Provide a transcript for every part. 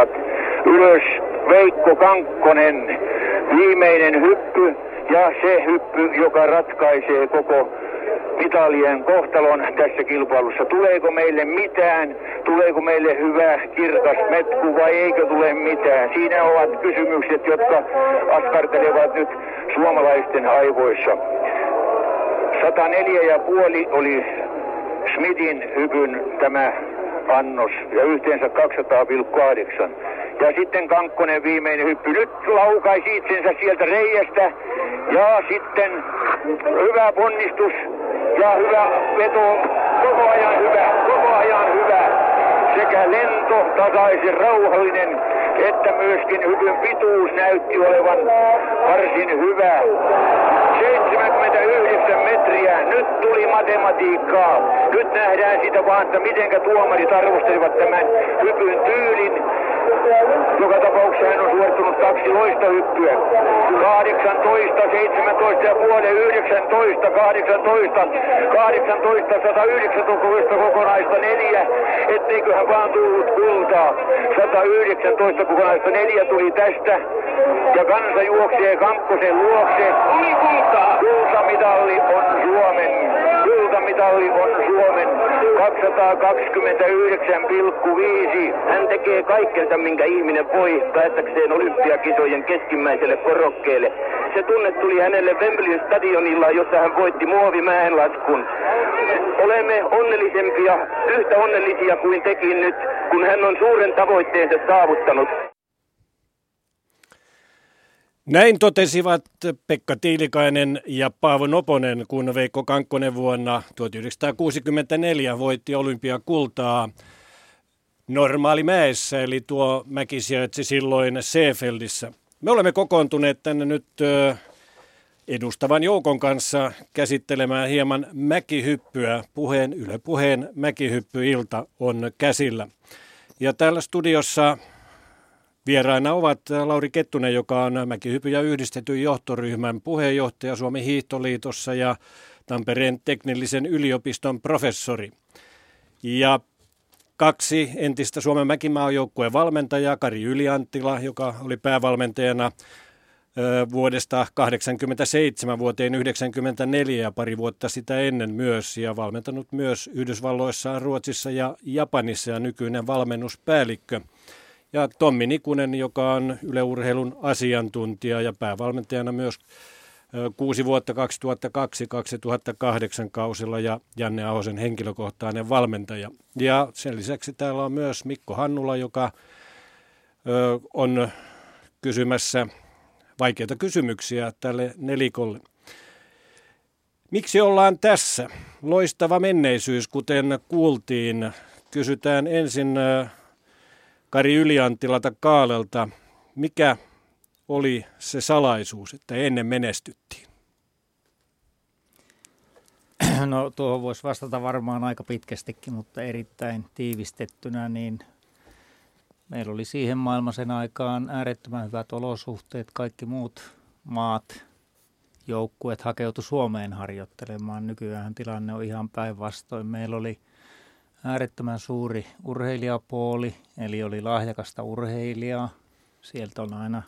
nousevat ylös Veikko Kankkonen, viimeinen hyppy ja se hyppy, joka ratkaisee koko mitalien kohtalon tässä kilpailussa. Tuleeko meille mitään? Tuleeko meille hyvä kirkas metku vai eikö tule mitään? Siinä ovat kysymykset, jotka askartelevat nyt suomalaisten aivoissa. 104 ja puoli oli Smithin hypyn tämä annos ja yhteensä 200,8. Ja sitten Kankkonen viimeinen hyppy. Nyt laukaisi itsensä sieltä reiästä. Ja sitten hyvä ponnistus ja hyvä veto. Koko ajan hyvä, koko ajan hyvä. Sekä lento, tasaisen, rauhallinen, että myöskin hypyn pituus näytti olevan varsin hyvä. 79 metriä. Nyt tuli matematiikkaa. Nyt nähdään sitä vaan, että mitenkä tuomarit arvostelivat tämän hypyn tyylin. Joka tapauksessa hän on suorittanut kaksi loistohyppyä. 18, 17 ja puoli, 19, 18, 18, 119 kokonaista neljä. Etteiköhän vaan tullut kultaa. 119 kokonaista neljä tuli tästä. Ja kansa juoksee Kankkosen luokse. Kultamitalli on Suomen. Kultamitalli on Suomen. 229,5. Hän tekee kaikkensa, minkä ihminen voi päästäkseen olympiakisojen keskimmäiselle korokkeelle. Se tunne tuli hänelle Wembleyn stadionilla, jossa hän voitti muovimäenlaskun. Olemme onnellisempia, yhtä onnellisia kuin tekin nyt, kun hän on suuren tavoitteensa saavuttanut. Näin totesivat Pekka Tiilikainen ja Paavo Noponen, kun Veikko Kankkonen vuonna 1964 voitti olympiakultaa Normaalimäessä, eli tuo mäki sijaitsi silloin Seefeldissä. Me olemme kokoontuneet tänne nyt edustavan joukon kanssa käsittelemään hieman mäkihyppyä. Puheen, Yle Puheen mäkihyppyilta on käsillä. Ja täällä studiossa Vieraina ovat Lauri Kettunen, joka on Mäkihypy ja yhdistetyn johtoryhmän puheenjohtaja Suomen hiihtoliitossa ja Tampereen teknillisen yliopiston professori. Ja kaksi entistä Suomen mäkimaajoukkueen valmentajaa, Kari Ylianttila, joka oli päävalmentajana vuodesta 1987 vuoteen 1994 ja pari vuotta sitä ennen myös ja valmentanut myös Yhdysvalloissa, Ruotsissa ja Japanissa ja nykyinen valmennuspäällikkö. Ja Tommi Nikunen, joka on yleurheilun asiantuntija ja päävalmentajana myös kuusi vuotta 2002-2008 kausilla ja Janne Ahosen henkilökohtainen valmentaja. Ja sen lisäksi täällä on myös Mikko Hannula, joka on kysymässä vaikeita kysymyksiä tälle nelikolle. Miksi ollaan tässä? Loistava menneisyys, kuten kuultiin. Kysytään ensin Kari Yliantilalta Kaalelta, mikä oli se salaisuus, että ennen menestyttiin? No tuohon voisi vastata varmaan aika pitkästikin, mutta erittäin tiivistettynä, niin meillä oli siihen maailman aikaan äärettömän hyvät olosuhteet. Kaikki muut maat, joukkueet hakeutu Suomeen harjoittelemaan. Nykyään tilanne on ihan päinvastoin. Meillä oli – äärettömän suuri urheilijapooli, eli oli lahjakasta urheilijaa. Sieltä on aina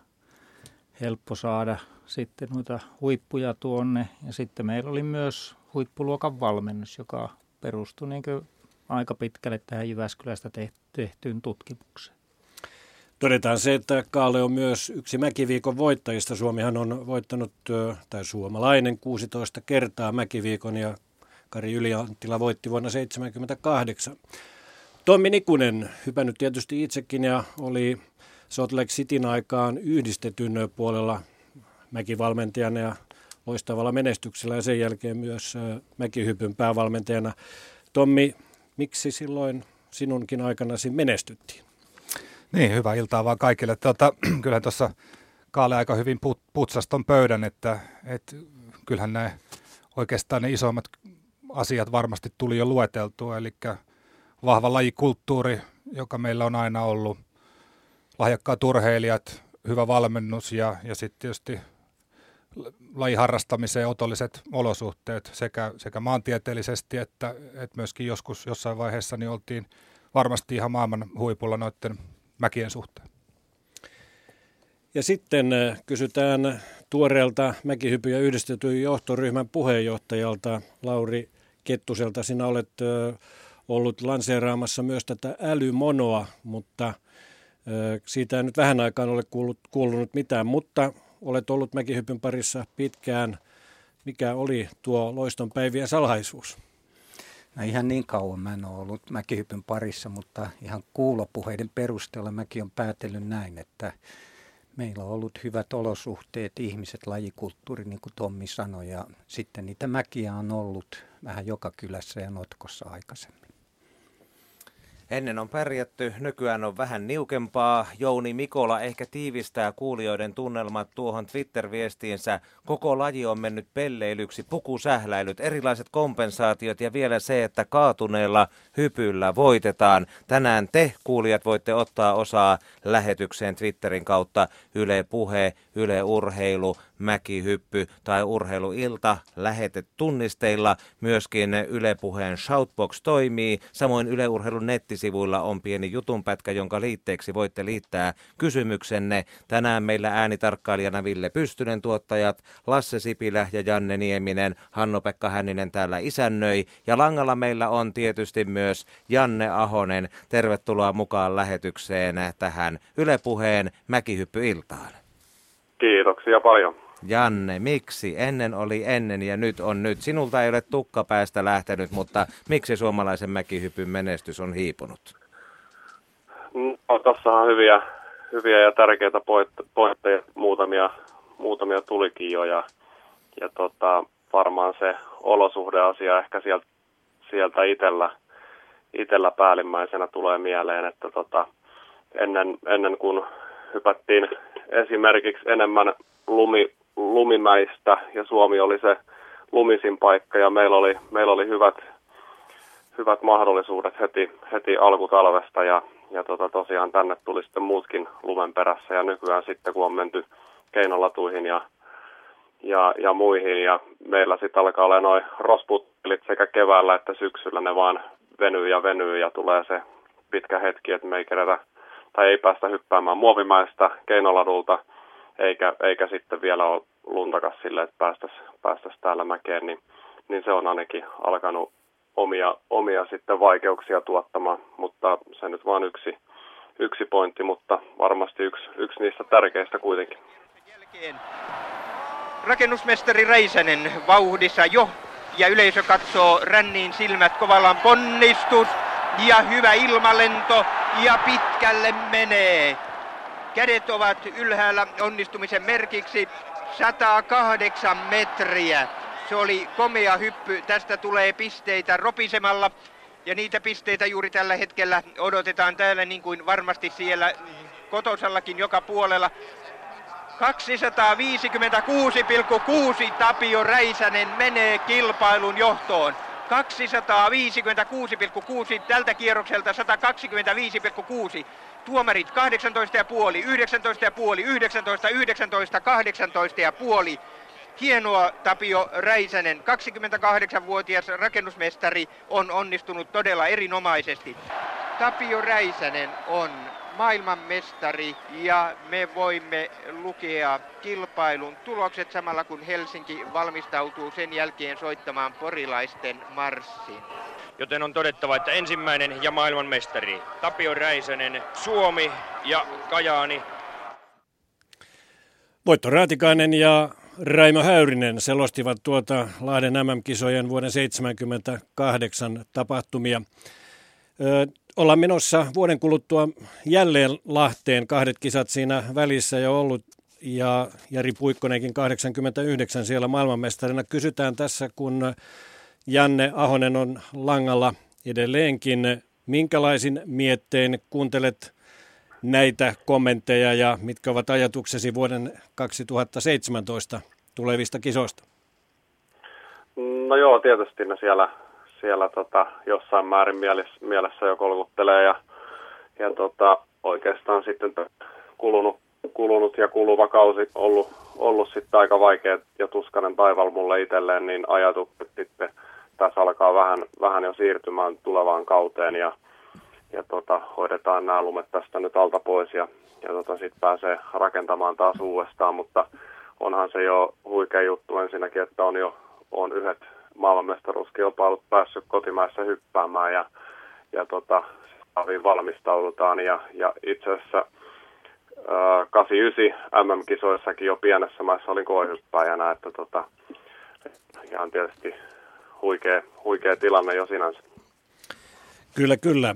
helppo saada sitten noita huippuja tuonne. Ja sitten meillä oli myös huippuluokan valmennus, joka perustui niin aika pitkälle tähän Jyväskylästä tehtyyn tutkimukseen. Todetaan se, että Kaale on myös yksi Mäkiviikon voittajista. Suomihan on voittanut, tai suomalainen, 16 kertaa Mäkiviikon ja Kari Ylianttila voitti vuonna 1978. Tommi Nikunen, hypännyt tietysti itsekin ja oli Salt Lake Cityn aikaan yhdistetyn puolella mäkivalmentajana ja loistavalla menestyksellä ja sen jälkeen myös mäkihypyn päävalmentajana. Tommi, miksi silloin sinunkin aikanasi menestyttiin? Niin, hyvää iltaa vaan kaikille. Tuota, kyllähän tuossa Kaale aika hyvin put, putsaston pöydän, että, että kyllähän nämä oikeastaan ne isommat asiat varmasti tuli jo lueteltua, eli vahva lajikulttuuri, joka meillä on aina ollut, lahjakkaat urheilijat, hyvä valmennus ja, ja sitten tietysti lajiharrastamiseen otolliset olosuhteet sekä, sekä maantieteellisesti että, että myöskin joskus jossain vaiheessa niin oltiin varmasti ihan maailman huipulla noiden mäkien suhteen. Ja sitten kysytään tuoreelta mäkihypy- ja yhdistetyn johtoryhmän puheenjohtajalta Lauri Kettuselta. Sinä olet ollut lanseeraamassa myös tätä älymonoa, mutta siitä ei nyt vähän aikaan ole kuullut, kuulunut mitään, mutta olet ollut mäkihypyn parissa pitkään. Mikä oli tuo loiston päivien salaisuus? No ihan niin kauan mä en ole ollut mäkihypyn parissa, mutta ihan kuulopuheiden perusteella mäkin on päätellyt näin, että meillä on ollut hyvät olosuhteet, ihmiset, lajikulttuuri, niin kuin Tommi sanoi, ja sitten niitä mäkiä on ollut vähän joka kylässä ja notkossa aikaisemmin. Ennen on pärjätty, nykyään on vähän niukempaa. Jouni Mikola ehkä tiivistää kuulijoiden tunnelmat tuohon Twitter-viestiinsä. Koko laji on mennyt pelleilyksi, pukusähläilyt, erilaiset kompensaatiot ja vielä se, että kaatuneella hypyllä voitetaan. Tänään te kuulijat voitte ottaa osaa lähetykseen Twitterin kautta Yle Puhe, Yle Urheilu, mäkihyppy tai urheiluilta lähetet tunnisteilla. Myöskin Yle Puheen Shoutbox toimii. Samoin Yle Urheilun nettisivuilla on pieni jutunpätkä, jonka liitteeksi voitte liittää kysymyksenne. Tänään meillä äänitarkkailijana Ville Pystynen tuottajat, Lasse Sipilä ja Janne Nieminen, Hanno-Pekka Hänninen täällä isännöi. Ja langalla meillä on tietysti myös Janne Ahonen. Tervetuloa mukaan lähetykseen tähän Yle Puheen mäkihyppyiltaan. Kiitoksia paljon. Janne, miksi? Ennen oli ennen ja nyt on nyt. Sinulta ei ole tukka päästä lähtenyt, mutta miksi suomalaisen mäkihypyn menestys on hiipunut? No, Tuossa on hyviä, hyviä ja tärkeitä pointteja, muutamia, muutamia tulikin jo ja, ja tota, varmaan se olosuhdeasia ehkä sieltä, sieltä itellä, itellä päällimmäisenä tulee mieleen, että tota, ennen, ennen kuin hypättiin esimerkiksi enemmän lumi, lumimäistä ja Suomi oli se lumisin paikka ja meillä oli, meillä oli hyvät, hyvät mahdollisuudet heti, heti alkutalvesta ja, ja tota, tosiaan tänne tuli sitten muutkin lumen perässä ja nykyään sitten kun on menty keinolatuihin ja, ja, ja muihin ja meillä sitten alkaa olla noin rosputtelit sekä keväällä että syksyllä ne vaan venyy ja venyy ja tulee se pitkä hetki, että me ei kerätä tai ei päästä hyppäämään muovimaista keinoladulta – eikä, eikä sitten vielä ole luntakas sille, että päästäisiin päästäisi täällä mäkeen, niin, niin se on ainakin alkanut omia, omia sitten vaikeuksia tuottamaan, mutta se nyt vaan yksi, yksi pointti, mutta varmasti yksi, yksi niistä tärkeistä kuitenkin. Rakennusmestari Reisänen vauhdissa jo ja yleisö katsoo ränniin silmät kovallaan ponnistus ja hyvä ilmalento ja pitkälle menee. Kädet ovat ylhäällä onnistumisen merkiksi 108 metriä. Se oli komea hyppy. Tästä tulee pisteitä ropisemalla. Ja niitä pisteitä juuri tällä hetkellä odotetaan täällä niin kuin varmasti siellä kotosallakin joka puolella. 256,6 Tapio Räisänen menee kilpailun johtoon. 256,6 tältä kierrokselta 125,6. Tuomarit 18,5, 19,5, 19, 19, 18 ja puoli. Hienoa Tapio Räisänen, 28-vuotias rakennusmestari on onnistunut todella erinomaisesti. Tapio Räisänen on maailmanmestari ja me voimme lukea kilpailun tulokset samalla kun Helsinki valmistautuu sen jälkeen soittamaan porilaisten marssin. Joten on todettava, että ensimmäinen ja maailmanmestari Tapio Räisänen, Suomi ja Kajaani. Voitto Raatikainen ja Raimo Häyrinen selostivat tuota Lahden MM-kisojen vuoden 1978 tapahtumia. Ollaan menossa vuoden kuluttua jälleen Lahteen, kahdet kisat siinä välissä jo ollut ja Jari Puikkonenkin 89 siellä maailmanmestarina. Kysytään tässä, kun Janne Ahonen on langalla edelleenkin. Minkälaisin miettein kuuntelet näitä kommentteja ja mitkä ovat ajatuksesi vuoden 2017 tulevista kisoista? No joo, tietysti ne siellä, siellä tota, jossain määrin mielessä, mielessä jo kolkuttelee ja, ja tota, oikeastaan sitten kulunut, kulunut ja kuluva kausi ollut, ollut sitten aika vaikea ja tuskanen taival mulle itselleen, niin ajatukset sitten tässä alkaa vähän, vähän jo siirtymään tulevaan kauteen ja, ja tota, hoidetaan nämä lumet tästä nyt alta pois ja, ja tota, sitten pääsee rakentamaan taas uudestaan, mutta onhan se jo huikea juttu ensinnäkin, että on jo on yhdet maailmanmestaruuskilpailut päässyt kotimaassa hyppäämään ja, ja tota, valmistaudutaan ja, ja itse asiassa 89 MM-kisoissakin jo pienessä maassa olin koehyppääjänä, että tota, ihan tietysti huikea, huikea tilanne jo sinänsä. Kyllä, kyllä.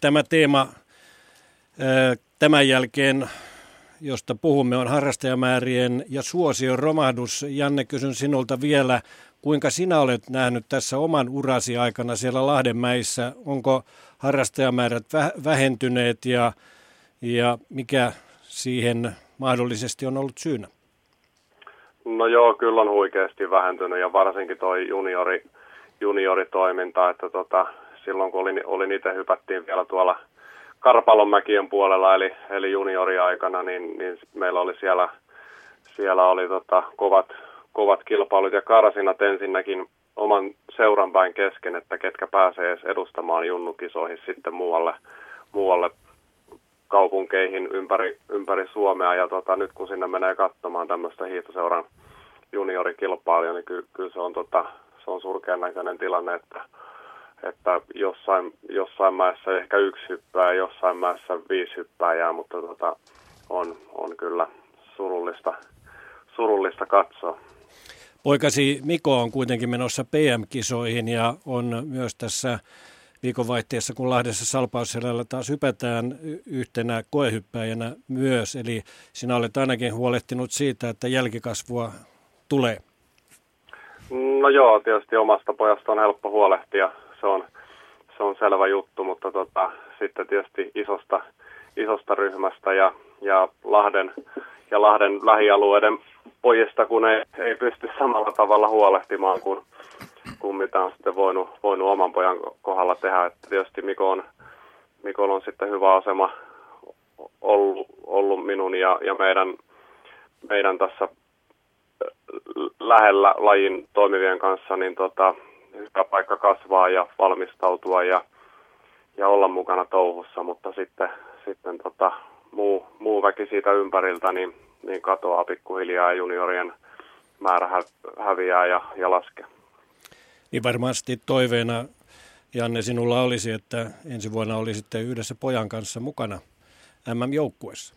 Tämä teema tämän jälkeen, josta puhumme, on harrastajamäärien ja suosion romahdus. Janne, kysyn sinulta vielä, kuinka sinä olet nähnyt tässä oman urasi aikana siellä Lahdenmäissä? Onko harrastajamäärät vähentyneet ja, ja mikä siihen mahdollisesti on ollut syynä? No joo, kyllä on huikeasti vähentynyt ja varsinkin toi juniori, junioritoiminta, että tota, silloin kun olin, olin itse hypättiin vielä tuolla Karpalonmäkien puolella, eli, eli junioriaikana, niin, niin meillä oli siellä, siellä oli tota, kovat, kovat kilpailut ja karsinat ensinnäkin oman seuranpäin kesken, että ketkä pääsee edes edustamaan junnukisoihin sitten muualle, muualle kaupunkeihin ympäri, ympäri Suomea. Ja tota, nyt kun sinne menee katsomaan tämmöistä hiihtoseuran juniorikilpailuja, niin ky, kyllä se on, tota, se on surkean näköinen tilanne, että, että jossain, jossain mäessä ehkä yksi hyppää ja jossain mäessä viisi hyppääjää, mutta tota, on, on kyllä surullista, surullista katsoa. Poikasi Miko on kuitenkin menossa PM-kisoihin ja on myös tässä viikonvaihteessa, kun Lahdessa Salpausselällä taas hypätään yhtenä koehyppäjänä myös. Eli sinä olet ainakin huolehtinut siitä, että jälkikasvua tulee. No joo, tietysti omasta pojasta on helppo huolehtia. Se on, se on selvä juttu, mutta tota, sitten tietysti isosta, isosta ryhmästä ja, ja Lahden ja Lahden lähialueiden pojista, kun ei, ei pysty samalla tavalla huolehtimaan kuin, kuin mitä on sitten voinut, voinut oman pojan kohdalla tehdä. Että tietysti Miko on, Mikol on sitten hyvä asema ollut, ollut minun ja, ja meidän, meidän tässä lähellä lajin toimivien kanssa, niin tota, hyvä paikka kasvaa ja valmistautua ja, ja olla mukana touhussa, mutta sitten, sitten tota, muu, muu väki siitä ympäriltä, niin niin katoaa pikkuhiljaa ja juniorien määrä hä- häviää ja, ja laskee. Niin varmasti toiveena, Janne, sinulla olisi, että ensi vuonna olisitte yhdessä pojan kanssa mukana MM-joukkuessa.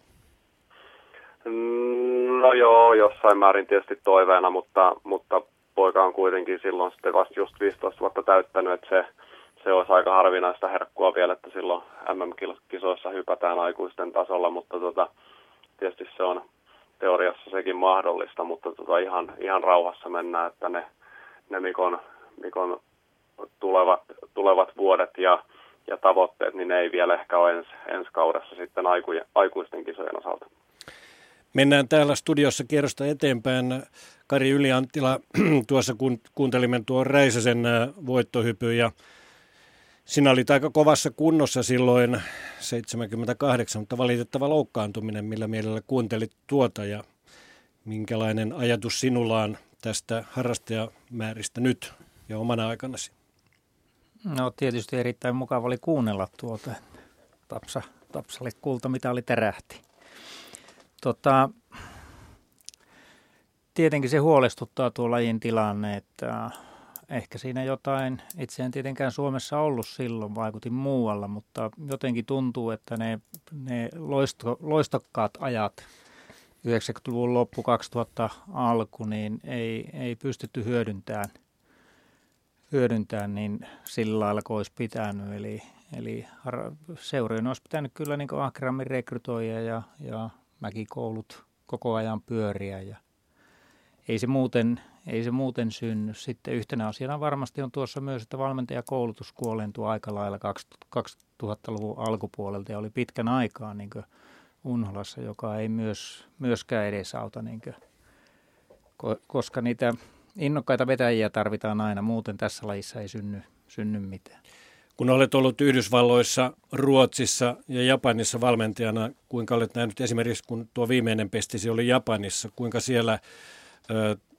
Mm, no joo, jossain määrin tietysti toiveena, mutta, mutta poika on kuitenkin silloin sitten vasta just 15 vuotta täyttänyt, että se, se olisi aika harvinaista herkkua vielä, että silloin MM-kisoissa hypätään aikuisten tasolla, mutta tota, tietysti se on, teoriassa sekin mahdollista, mutta tota ihan, ihan rauhassa mennään, että ne, ne Mikon, Mikon tulevat, tulevat vuodet ja, ja tavoitteet, niin ne ei vielä ehkä ole ensi, ensi kaudessa sitten aiku, aikuisten kisojen osalta. Mennään täällä studiossa kierrosta eteenpäin. Kari Yliantila, tuossa kun kuuntelimme tuon Räisäsen äh, voittohypyn ja sinä olit aika kovassa kunnossa silloin 78, mutta valitettava loukkaantuminen, millä mielellä kuuntelit tuota ja minkälainen ajatus sinulla on tästä harrastajamääristä nyt ja omana aikanasi? No tietysti erittäin mukava oli kuunnella tuota. Tapsa, Tapsalle kulta, mitä oli tärähti. Tota, tietenkin se huolestuttaa tuo lajin tilanne, että ehkä siinä jotain, itse en tietenkään Suomessa ollut silloin, vaikutin muualla, mutta jotenkin tuntuu, että ne, ne loisto, loistokkaat ajat, 90-luvun loppu 2000 alku, niin ei, ei pystytty hyödyntämään, hyödyntämään niin sillä lailla kuin olisi pitänyt. Eli, eli seurojen olisi pitänyt kyllä niin ahkerammin rekrytoida ja, ja mäkikoulut koko ajan pyöriä ja ei se muuten, ei se muuten synny. Sitten yhtenä asiana varmasti on tuossa myös, että valmentajakoulutus kuoleentuu aika lailla 2000-luvun alkupuolelta ja oli pitkän aikaa niin Unholassa, joka ei myös, myöskään edesauta, niin kuin, koska niitä innokkaita vetäjiä tarvitaan aina, muuten tässä lajissa ei synny, synny mitään. Kun olet ollut Yhdysvalloissa, Ruotsissa ja Japanissa valmentajana, kuinka olet nähnyt esimerkiksi, kun tuo viimeinen pestisi oli Japanissa, kuinka siellä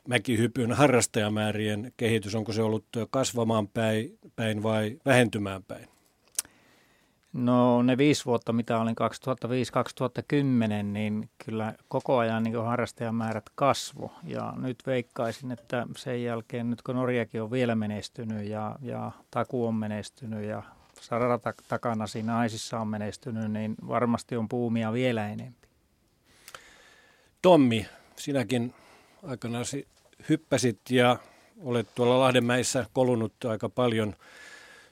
mäkihypyn harrastajamäärien kehitys, onko se ollut kasvamaan päin, päin vai vähentymään päin? No ne viisi vuotta, mitä olin 2005-2010, niin kyllä koko ajan niin harrastajamäärät kasvo. Ja nyt veikkaisin, että sen jälkeen, nyt kun Norjakin on vielä menestynyt ja, ja Taku on menestynyt ja Sarara takana siinä naisissa on menestynyt, niin varmasti on puumia vielä enemmän. Tommi, sinäkin aikanaan hyppäsit ja olet tuolla Lahdenmäissä kolunut aika paljon.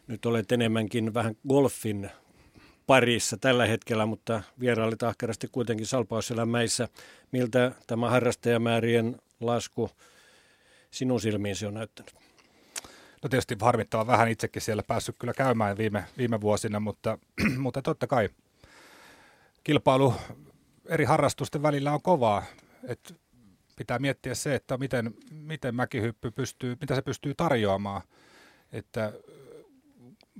Nyt olet enemmänkin vähän golfin parissa tällä hetkellä, mutta vierailit ahkerasti kuitenkin Salpauselämäissä. Miltä tämä harrastajamäärien lasku sinun silmiisi on näyttänyt? No tietysti harmittava vähän itsekin siellä päässyt kyllä käymään viime, viime vuosina, mutta, mutta totta kai kilpailu eri harrastusten välillä on kovaa. Et pitää miettiä se, että miten, miten mäkihyppy pystyy, mitä se pystyy tarjoamaan, että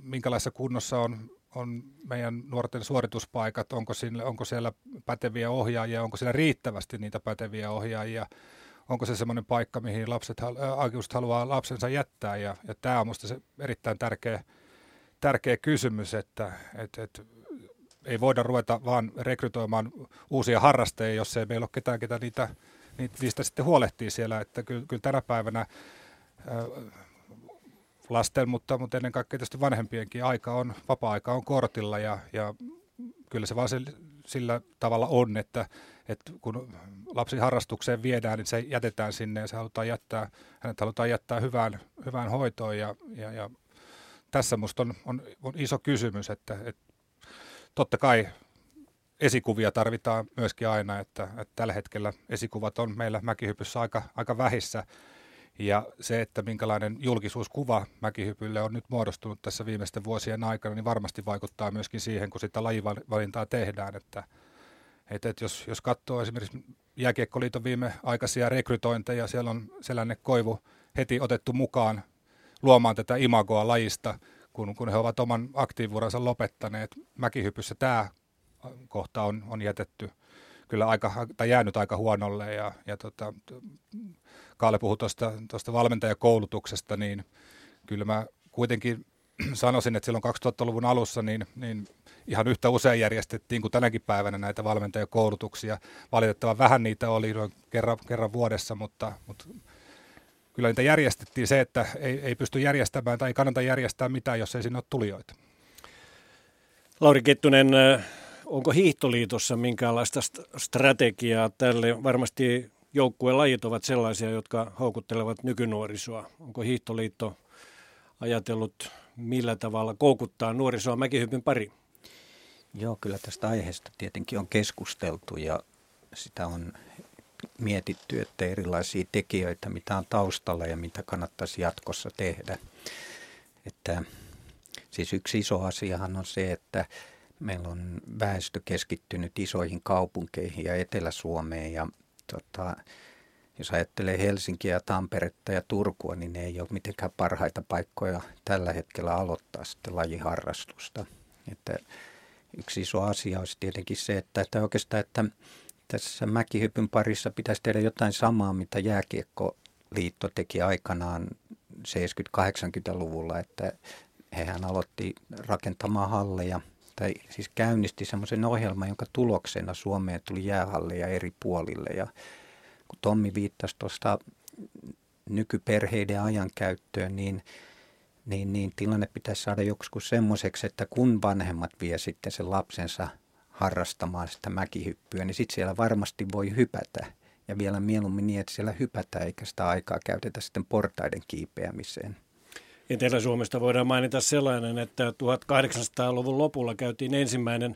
minkälaisessa kunnossa on, on meidän nuorten suorituspaikat, onko, sinne, onko siellä päteviä ohjaajia, onko siellä riittävästi niitä päteviä ohjaajia, onko se semmoinen paikka, mihin lapset äh, haluaa lapsensa jättää. Ja, ja tämä on minusta se erittäin tärkeä, tärkeä kysymys, että et, et, ei voida ruveta vaan rekrytoimaan uusia harrastajia, jos ei meillä ole ketään, ketä niitä, niistä sitten huolehtii siellä. Että kyllä, kyllä tänä päivänä lasten, mutta, mutta ennen kaikkea tietysti vanhempienkin aika on, vapaa-aika on kortilla ja, ja kyllä se vaan se, sillä tavalla on, että, että kun lapsi harrastukseen viedään, niin se jätetään sinne ja se halutaan jättää, hänet halutaan jättää hyvään, hyvään hoitoon ja, ja, ja tässä minusta on, on, on iso kysymys, että, että totta kai esikuvia tarvitaan myöskin aina, että, että tällä hetkellä esikuvat on meillä mäkihypyssä aika, aika vähissä ja se, että minkälainen julkisuuskuva mäkihypylle on nyt muodostunut tässä viimeisten vuosien aikana, niin varmasti vaikuttaa myöskin siihen, kun sitä lajivalintaa tehdään. Että, että, että jos, jos katsoo esimerkiksi Jääkiekkoliiton viimeaikaisia rekrytointeja, siellä on sellainen koivu heti otettu mukaan luomaan tätä imagoa lajista, kun, kun he ovat oman aktiivuuransa lopettaneet. Mäkihypyssä tämä kohta on, on jätetty kyllä aika, tai jäänyt aika huonolle ja, ja tota, Kaale puhui tuosta valmentajakoulutuksesta, niin kyllä mä kuitenkin sanoisin, että silloin 2000-luvun alussa niin, niin ihan yhtä usein järjestettiin kuin tänäkin päivänä näitä valmentajakoulutuksia. Valitettavan vähän niitä oli noin kerran, kerran vuodessa, mutta, mutta kyllä niitä järjestettiin se, että ei, ei pysty järjestämään tai ei kannata järjestää mitään, jos ei sinne ole tulijoita. Lauri Kettunen, onko Hiihtoliitossa minkäänlaista strategiaa tälle? Varmasti joukkuelajit ovat sellaisia, jotka houkuttelevat nykynuorisoa. Onko Hiihtoliitto ajatellut millä tavalla koukuttaa nuorisoa mäkihypyn pari? Joo, kyllä tästä aiheesta tietenkin on keskusteltu ja sitä on mietitty, että erilaisia tekijöitä, mitä on taustalla ja mitä kannattaisi jatkossa tehdä. Että, siis yksi iso asiahan on se, että meillä on väestö keskittynyt isoihin kaupunkeihin ja Etelä-Suomeen ja tota, jos ajattelee Helsinkiä ja Tamperetta ja Turkua, niin ne ei ole mitenkään parhaita paikkoja tällä hetkellä aloittaa sitten lajiharrastusta. Että yksi iso asia olisi tietenkin se, että, että oikeastaan, että tässä mäkihypyn parissa pitäisi tehdä jotain samaa, mitä jääkiekkoliitto teki aikanaan 70-80-luvulla, että hehän aloitti rakentamaan halleja, tai siis käynnisti semmoisen ohjelman, jonka tuloksena Suomeen tuli jäähalleja eri puolille. Ja kun Tommi viittasi tuosta nykyperheiden ajankäyttöön, niin, niin, niin tilanne pitäisi saada joskus semmoiseksi, että kun vanhemmat vie sitten sen lapsensa harrastamaan sitä mäkihyppyä, niin sitten siellä varmasti voi hypätä. Ja vielä mieluummin niin, että siellä hypätä eikä sitä aikaa käytetä sitten portaiden kiipeämiseen. Etelä-Suomesta voidaan mainita sellainen, että 1800-luvun lopulla käytiin ensimmäinen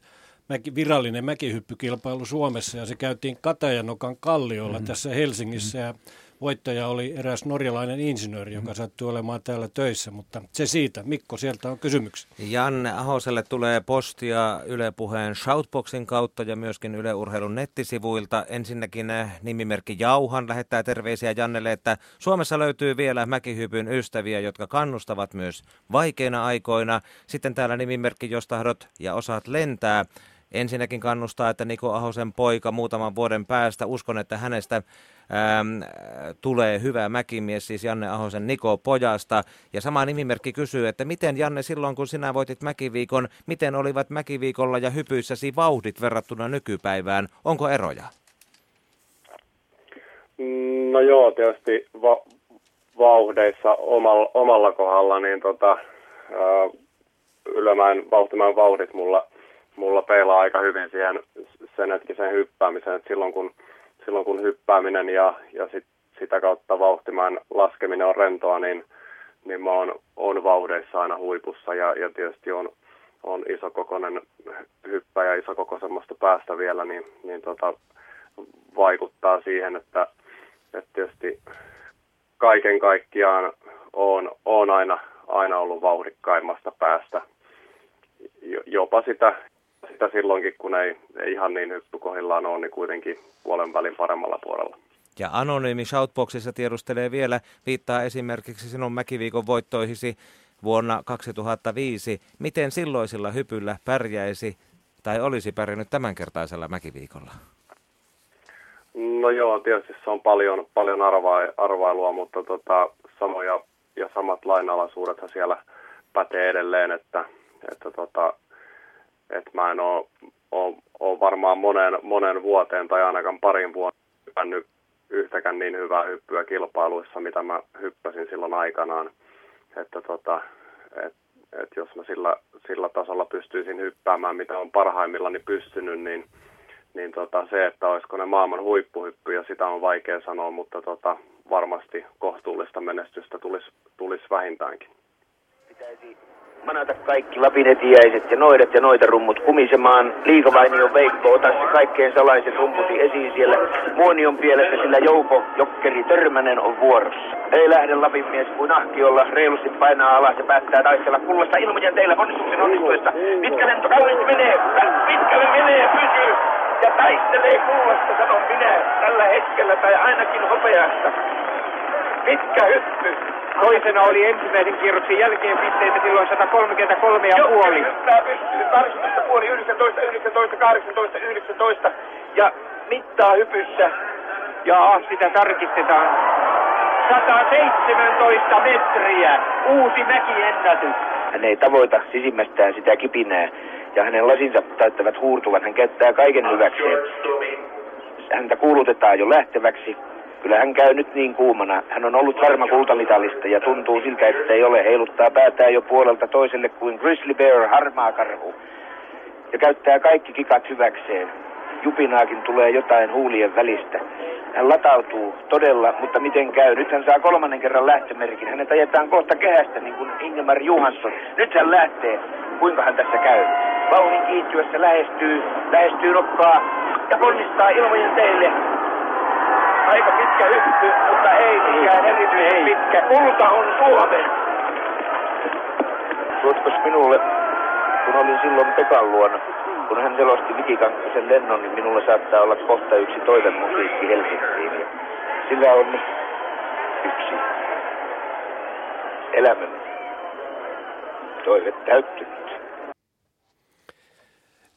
mäki, virallinen mäkihyppykilpailu Suomessa ja se käytiin Katajanokan kalliolla mm. tässä Helsingissä mm. Ja voittaja oli eräs norjalainen insinööri, joka mm. sattui olemaan täällä töissä, mutta se siitä. Mikko, sieltä on kysymyksiä. Janne Ahoselle tulee postia Yle Puheen Shoutboxin kautta ja myöskin Yle Urheilun nettisivuilta. Ensinnäkin eh, nimimerkki Jauhan lähettää terveisiä Jannelle, että Suomessa löytyy vielä mäkihypyn ystäviä, jotka kannustavat myös vaikeina aikoina. Sitten täällä nimimerkki, jos tahdot ja osaat lentää. Ensinnäkin kannustaa, että Niko Ahosen poika muutaman vuoden päästä, uskon, että hänestä äm, tulee hyvä mäkimies, siis Janne Ahosen Niko pojasta. Ja sama nimimerkki kysyy, että miten Janne silloin, kun sinä voitit Mäkiviikon, miten olivat Mäkiviikolla ja hypyissäsi vauhdit verrattuna nykypäivään? Onko eroja? No joo, tietysti va- vauhdeissa omalla, omalla kohdalla, niin tota, ää, Ylämäen vauhtimäen vauhdit mulla, mulla peilaa aika hyvin siihen sen hetkisen hyppäämiseen, että silloin kun, silloin kun hyppääminen ja, ja sit, sitä kautta vauhtimäen laskeminen on rentoa, niin, niin mä oon, oon vauhdeissa aina huipussa ja, ja tietysti on, on isokokoinen hyppäjä, isokokoisemmasta päästä vielä, niin, niin tota, vaikuttaa siihen, että, että tietysti kaiken kaikkiaan on, on aina, aina ollut vauhdikkaimmasta päästä. Jopa sitä, sitä silloinkin, kun ei, ei ihan niin hyppykohillaan ole, niin kuitenkin puolen välin paremmalla puolella. Ja Anonyymi Shoutboxissa tiedustelee vielä, viittaa esimerkiksi sinun Mäkiviikon voittoihisi vuonna 2005. Miten silloisilla hypyllä pärjäisi tai olisi pärjännyt tämänkertaisella Mäkiviikolla? No joo, tietysti se on paljon, paljon arva, arvailua, mutta tota, samoja ja samat lainalaisuudethan siellä pätee edelleen, että, että, tota, että mä en ole, ole, ole varmaan monen, monen vuoteen tai ainakaan parin vuoden hyppännyt yhtäkään niin hyvää hyppyä kilpailuissa, mitä mä hyppäsin silloin aikanaan. Että tota, et, et jos mä sillä, sillä tasolla pystyisin hyppäämään, mitä on parhaimmillani pystynyt, niin – niin tota, se, että olisiko ne maailman huippuhyppyjä, sitä on vaikea sanoa, mutta tota, varmasti kohtuullista menestystä tulisi, tulisi vähintäänkin. Pitäisi manata kaikki lapinetiäiset ja noidat ja noita rummut kumisemaan. Liikavainion Veikko, ota se kaikkein salaiset rumpusi esiin siellä Muonion pielessä, sillä Jouko Jokkeri Törmänen on vuorossa. Ei lähde Lapin mies kuin ahkiolla, reilusti painaa alas ja päättää taistella kullasta ilmoja teillä onnistuksen onnistuessa. Pitkä lento kauniisti menee, pitkälle menee, pysyy ja taistelee kullasta, sanon minä, tällä hetkellä tai ainakin hopeasta. Pitkä hyppy. Toisena oli ensimmäisen kierroksen jälkeen pisteitä silloin 133 ja puoli. Hyppää pystyy 18 puoli, 19, 19, 18, 19 ja mittaa hypyssä. Ja sitä tarkistetaan. 117 metriä. Uusi mäkiennätys. Hän ei tavoita sisimmästään sitä kipinää ja hänen lasinsa täyttävät huurtuvat. Hän käyttää kaiken hyväkseen. Häntä kuulutetaan jo lähteväksi. Kyllä hän käy nyt niin kuumana. Hän on ollut varma kultamitalista ja tuntuu siltä, että ei ole. Heiluttaa päätään jo puolelta toiselle kuin Grizzly Bear, harmaa karhu. Ja käyttää kaikki kikat hyväkseen. Jupinaakin tulee jotain huulien välistä. Hän latautuu todella, mutta miten käy? Nyt hän saa kolmannen kerran lähtömerkin. Hänet ajetaan kohta kehästä niin kuin Ingemar Johansson. Nyt hän lähtee. Kuinka hän tässä käy? Vauhdin kiihtyessä lähestyy, lähestyy nokkaa ja ponnistaa ilmojen teille. Aika pitkä hyppy, mutta ei mikään erityisen pitkä. Kulta on Suomen. Tuotkos minulle, kun olin silloin Pekan luona, kun hän selosti Vikikankkasen lennon, niin minulla saattaa olla kohta yksi toinen musiikki Helsinkiin. Ja sillä on yksi elämän toive täyttynyt.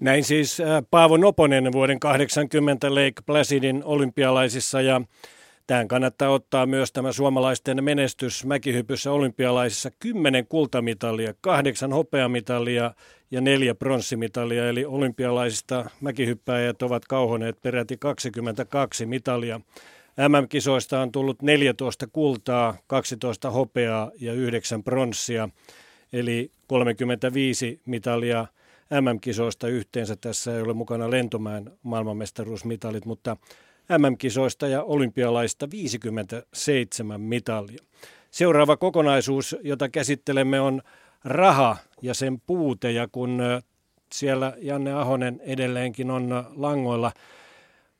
Näin siis äh, Paavo Noponen vuoden 80 Lake Placidin olympialaisissa ja tähän kannattaa ottaa myös tämä suomalaisten menestys mäkihypyssä olympialaisissa. Kymmenen kultamitalia, kahdeksan hopeamitalia ja neljä pronssimitalia, eli olympialaisista mäkihyppäjät ovat kauhoneet peräti 22 mitalia. MM-kisoista on tullut 14 kultaa, 12 hopeaa ja 9 pronssia, eli 35 mitalia MM-kisoista yhteensä. Tässä ei ole mukana lentomäen maailmanmestaruusmitalit, mutta MM-kisoista ja olympialaista 57 mitalia. Seuraava kokonaisuus, jota käsittelemme, on raha ja sen puute. Ja kun siellä Janne Ahonen edelleenkin on langoilla,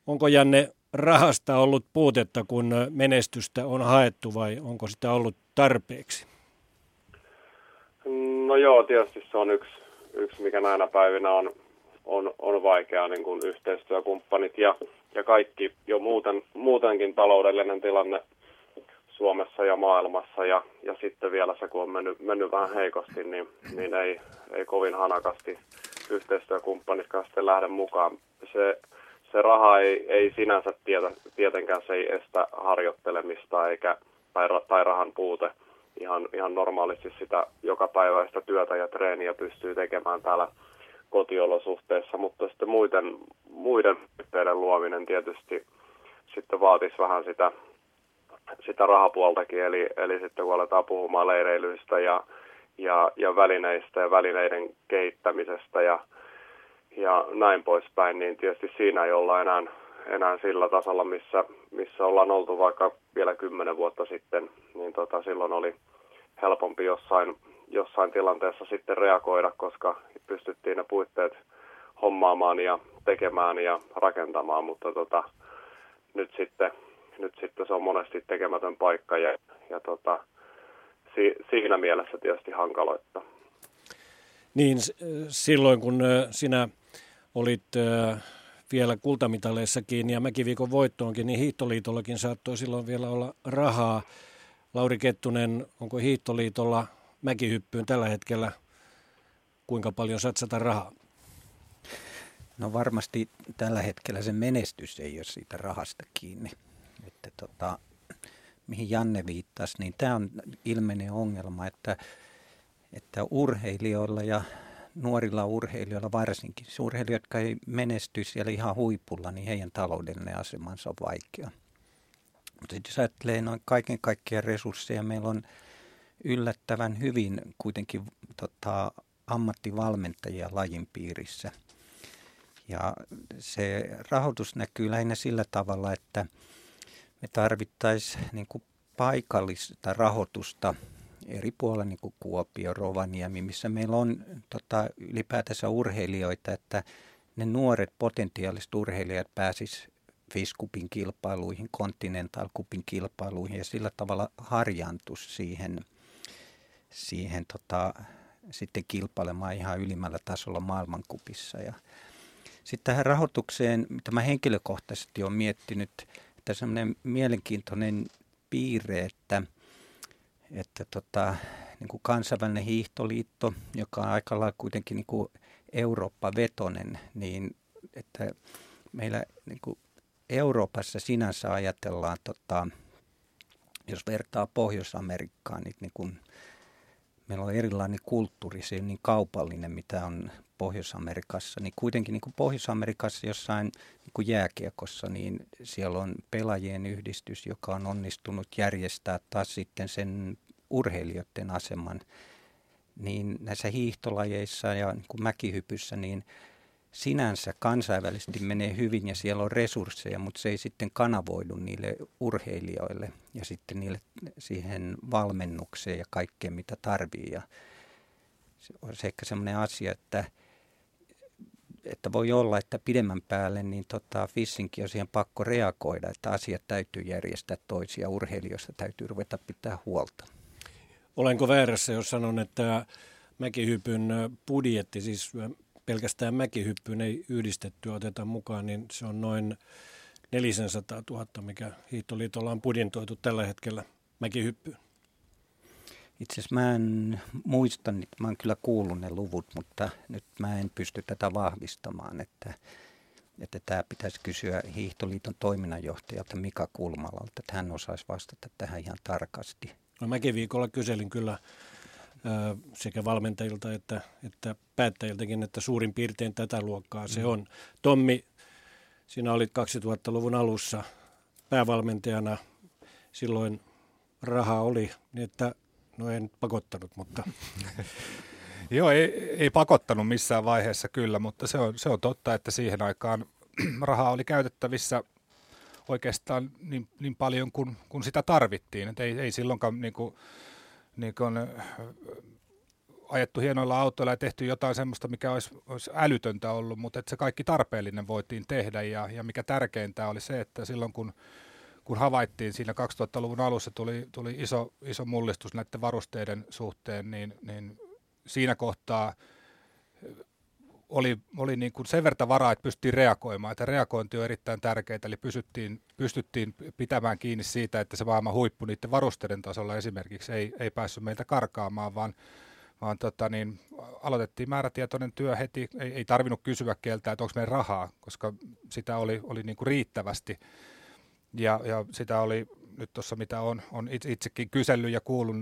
onko Janne rahasta ollut puutetta, kun menestystä on haettu vai onko sitä ollut tarpeeksi? No joo, tietysti se on yksi, yksi mikä näinä päivinä on, on, on vaikeaa, niin kuin yhteistyökumppanit ja, ja kaikki jo muuten, muutenkin taloudellinen tilanne Suomessa ja maailmassa ja, ja sitten vielä se, kun on mennyt, mennyt vähän heikosti, niin, niin ei, ei kovin hanakasti yhteistyökumppanit kanssa lähde mukaan. Se, se raha ei, ei sinänsä tietä, tietenkään se ei estä harjoittelemista eikä, tai, tai rahan puute. Ihan, ihan normaalisti sitä joka päiväistä työtä ja treeniä pystyy tekemään täällä kotiolosuhteissa, mutta sitten muiden, muiden yhteyden luominen tietysti sitten vaatisi vähän sitä, sitä rahapuoltakin, eli, eli sitten kun aletaan puhumaan leireilyistä ja, ja, ja välineistä ja välineiden kehittämisestä ja, ja näin poispäin, niin tietysti siinä ei olla enää, enää sillä tasolla, missä, missä ollaan oltu vaikka vielä kymmenen vuotta sitten, niin tota, silloin oli helpompi jossain, jossain tilanteessa sitten reagoida, koska pystyttiin ne puitteet hommaamaan ja tekemään ja rakentamaan, mutta tota, nyt, sitten, nyt sitten se on monesti tekemätön paikka ja, ja tota, si, siinä mielessä tietysti hankaloittaa. Niin, silloin kun sinä olit vielä kultamitaleissa kiinni ja Mäkiviikon voittoonkin, niin Hiihtoliitollakin saattoi silloin vielä olla rahaa. Lauri Kettunen, onko Hiihtoliitolla mäkihyppyyn tällä hetkellä kuinka paljon satsata rahaa? No varmasti tällä hetkellä se menestys ei ole siitä rahasta kiinni. Että tota, mihin Janne viittasi, niin tämä on ilmeinen ongelma, että, että urheilijoilla ja nuorilla urheilijoilla varsinkin, urheilijat, jotka ei menesty siellä ihan huipulla, niin heidän taloudellinen asemansa on vaikea. Mutta jos ajattelee noin kaiken kaikkiaan resursseja, meillä on yllättävän hyvin kuitenkin tota, ammattivalmentajia lajin piirissä. Ja se rahoitus näkyy lähinnä sillä tavalla, että me tarvittaisiin niin paikallista rahoitusta eri puolilla, niin kuin Kuopio, Rovaniemi, missä meillä on tota, ylipäätänsä urheilijoita, että ne nuoret potentiaaliset urheilijat pääsis Fiskupin kilpailuihin, Continental Cupin kilpailuihin ja sillä tavalla harjantus siihen, siihen tota, sitten kilpailemaan ihan ylimmällä tasolla maailmankupissa. Ja sitten tähän rahoitukseen, mitä mä henkilökohtaisesti olen miettinyt, että semmoinen mielenkiintoinen piirre, että, että tota, niin kuin kansainvälinen hiihtoliitto, joka on aika lailla kuitenkin niin kuin Eurooppa-vetonen, niin että meillä niin kuin Euroopassa sinänsä ajatellaan, tota, jos vertaa Pohjois-Amerikkaan, niin, niin kuin meillä on erilainen kulttuuri, se on niin kaupallinen, mitä on Pohjois-Amerikassa, niin kuitenkin niin kuin Pohjois-Amerikassa jossain niin kuin jääkiekossa, niin siellä on pelaajien yhdistys, joka on onnistunut järjestää taas sitten sen urheilijoiden aseman. Niin näissä hiihtolajeissa ja niin kuin mäkihypyssä, niin sinänsä kansainvälisesti menee hyvin ja siellä on resursseja, mutta se ei sitten kanavoidu niille urheilijoille ja sitten niille siihen valmennukseen ja kaikkeen, mitä tarvii. Ja se on ehkä sellainen asia, että, että voi olla, että pidemmän päälle niin tota, Fissinkin on siihen pakko reagoida, että asiat täytyy järjestää toisia, urheilijoista täytyy ruveta pitää huolta. Olenko väärässä, jos sanon, että mäkihypyn budjetti, siis pelkästään mäkihyppyyn ei yhdistetty oteta mukaan, niin se on noin 400 000, mikä Hiihtoliitolla on budjentoitu tällä hetkellä mäkihyppyyn. Itse asiassa mä en muista, mä oon kyllä kuullut ne luvut, mutta nyt mä en pysty tätä vahvistamaan, että, että tämä pitäisi kysyä Hiihtoliiton toiminnanjohtajalta Mika Kulmalalta, että hän osaisi vastata tähän ihan tarkasti. No mäkin viikolla kyselin kyllä sekä valmentajilta että, että päättäjiltäkin, että suurin piirtein tätä luokkaa se mm. on. Tommi, sinä olit 2000-luvun alussa päävalmentajana. Silloin rahaa oli, niin että no en pakottanut, mutta... Joo, ei, ei pakottanut missään vaiheessa kyllä, mutta se on, se on totta, että siihen aikaan rahaa oli käytettävissä oikeastaan niin, niin paljon kuin, kuin sitä tarvittiin. Et ei, ei silloinkaan niin kuin, niin kuin, ajettu hienoilla autoilla ja tehty jotain semmoista, mikä olisi, olisi älytöntä ollut, mutta että se kaikki tarpeellinen voitiin tehdä ja, ja mikä tärkeintä oli se, että silloin kun, kun havaittiin siinä 2000-luvun alussa tuli, tuli iso, iso mullistus näiden varusteiden suhteen, niin, niin siinä kohtaa oli, oli niin kuin sen verran varaa, että pystyttiin reagoimaan. Että reagointi on erittäin tärkeää, eli pystyttiin, pystyttiin pitämään kiinni siitä, että se maailman huippu niiden varusteiden tasolla esimerkiksi ei, ei päässyt meiltä karkaamaan, vaan, vaan tota niin, aloitettiin määrätietoinen työ heti. Ei, ei tarvinnut kysyä keltä, että onko meillä rahaa, koska sitä oli, oli niin kuin riittävästi. Ja, ja sitä oli nyt tuossa, mitä on, on itsekin kysellyt ja kuullut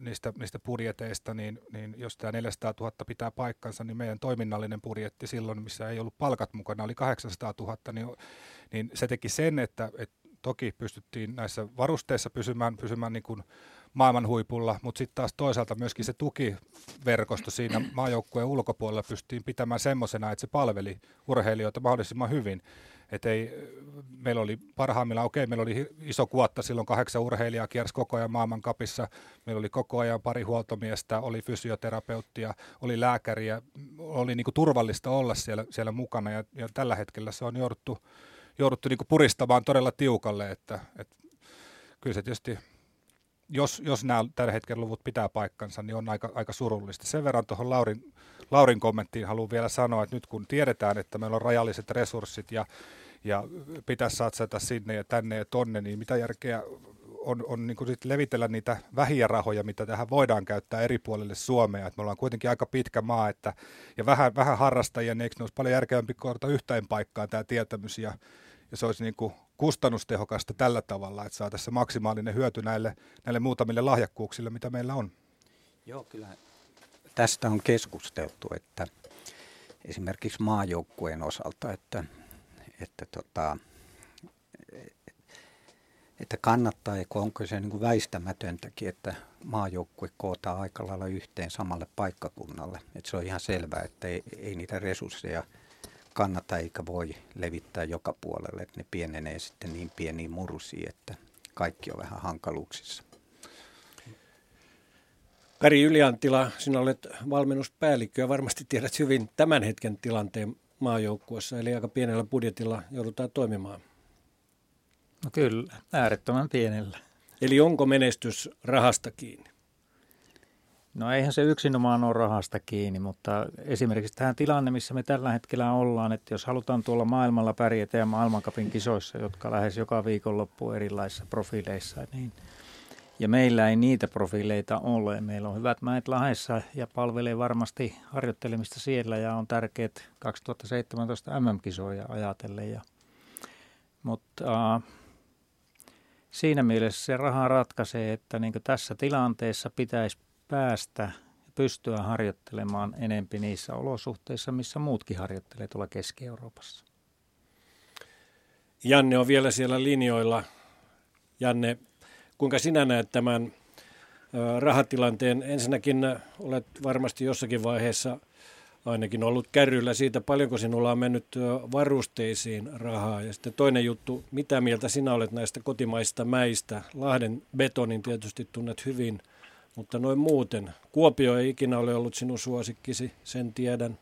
niistä, niistä budjeteista, niin, niin jos tämä 400 000 pitää paikkansa, niin meidän toiminnallinen budjetti silloin, missä ei ollut palkat mukana, oli 800 000, niin, niin se teki sen, että, että toki pystyttiin näissä varusteissa pysymään, pysymään niin kuin maailman huipulla, mutta sitten taas toisaalta myöskin se tukiverkosto siinä maajoukkueen ulkopuolella pystyttiin pitämään semmoisena, että se palveli urheilijoita mahdollisimman hyvin. Et ei, meillä oli parhaimmillaan, okei, meillä oli iso kuotta silloin, kahdeksan urheilijaa kiersi koko ajan maailmankapissa. Meillä oli koko ajan pari huoltomiestä, oli fysioterapeuttia, oli lääkäriä, oli niin kuin turvallista olla siellä, siellä mukana ja, ja tällä hetkellä se on jouduttu, jouduttu niin kuin puristamaan todella tiukalle, että, että kyllä se tietysti jos, jos nämä tällä hetkellä luvut pitää paikkansa, niin on aika, aika surullista. Sen verran tuohon Laurin, Laurin kommenttiin haluan vielä sanoa, että nyt kun tiedetään, että meillä on rajalliset resurssit ja ja pitäisi satsata sinne ja tänne ja tonne, niin mitä järkeä on, on niin sit levitellä niitä vähiä rahoja, mitä tähän voidaan käyttää eri puolille Suomea. Et me ollaan kuitenkin aika pitkä maa, että, ja vähän, vähän harrastajia, niin eikö ne olisi paljon järkevämpi koota yhteen paikkaan tämä tietämys, ja, ja se olisi niin kuin kustannustehokasta tällä tavalla, että saataisiin maksimaalinen hyöty näille, näille muutamille lahjakkuuksille, mitä meillä on. Joo, kyllä tästä on keskusteltu, että esimerkiksi maajoukkueen osalta, että että, tota, että kannattaa, ja onko se niin kuin väistämätöntäkin, että maajoukkue kootaan aika lailla yhteen samalle paikkakunnalle. Että se on ihan selvää, että ei, ei niitä resursseja kannata eikä voi levittää joka puolelle, että ne pienenee sitten niin pieniin murusiin, että kaikki on vähän hankaluuksissa. Kari Yliantila, sinä olet valmennuspäällikkö ja varmasti tiedät hyvin tämän hetken tilanteen maajoukkuessa, eli aika pienellä budjetilla joudutaan toimimaan. No kyllä, äärettömän pienellä. Eli onko menestys rahasta kiinni? No eihän se yksinomaan ole rahasta kiinni, mutta esimerkiksi tähän tilanne, missä me tällä hetkellä ollaan, että jos halutaan tuolla maailmalla pärjätä ja maailmankapin kisoissa, jotka lähes joka viikonloppu erilaisissa profiileissa, niin – ja meillä ei niitä profiileita ole. Meillä on hyvät mäet lahessa ja palvelee varmasti harjoittelemista siellä ja on tärkeät 2017 MM-kisoja ajatellen. Ja, mutta äh, siinä mielessä se raha ratkaisee, että niin tässä tilanteessa pitäisi päästä pystyä harjoittelemaan enempi niissä olosuhteissa, missä muutkin harjoittelee tuolla Keski-Euroopassa. Janne on vielä siellä linjoilla. Janne, Kuinka sinä näet tämän rahatilanteen? Ensinnäkin olet varmasti jossakin vaiheessa ainakin ollut kärryllä siitä, paljonko sinulla on mennyt varusteisiin rahaa. Ja sitten toinen juttu, mitä mieltä sinä olet näistä kotimaista mäistä? Lahden betonin tietysti tunnet hyvin, mutta noin muuten. Kuopio ei ikinä ole ollut sinun suosikkisi, sen tiedän.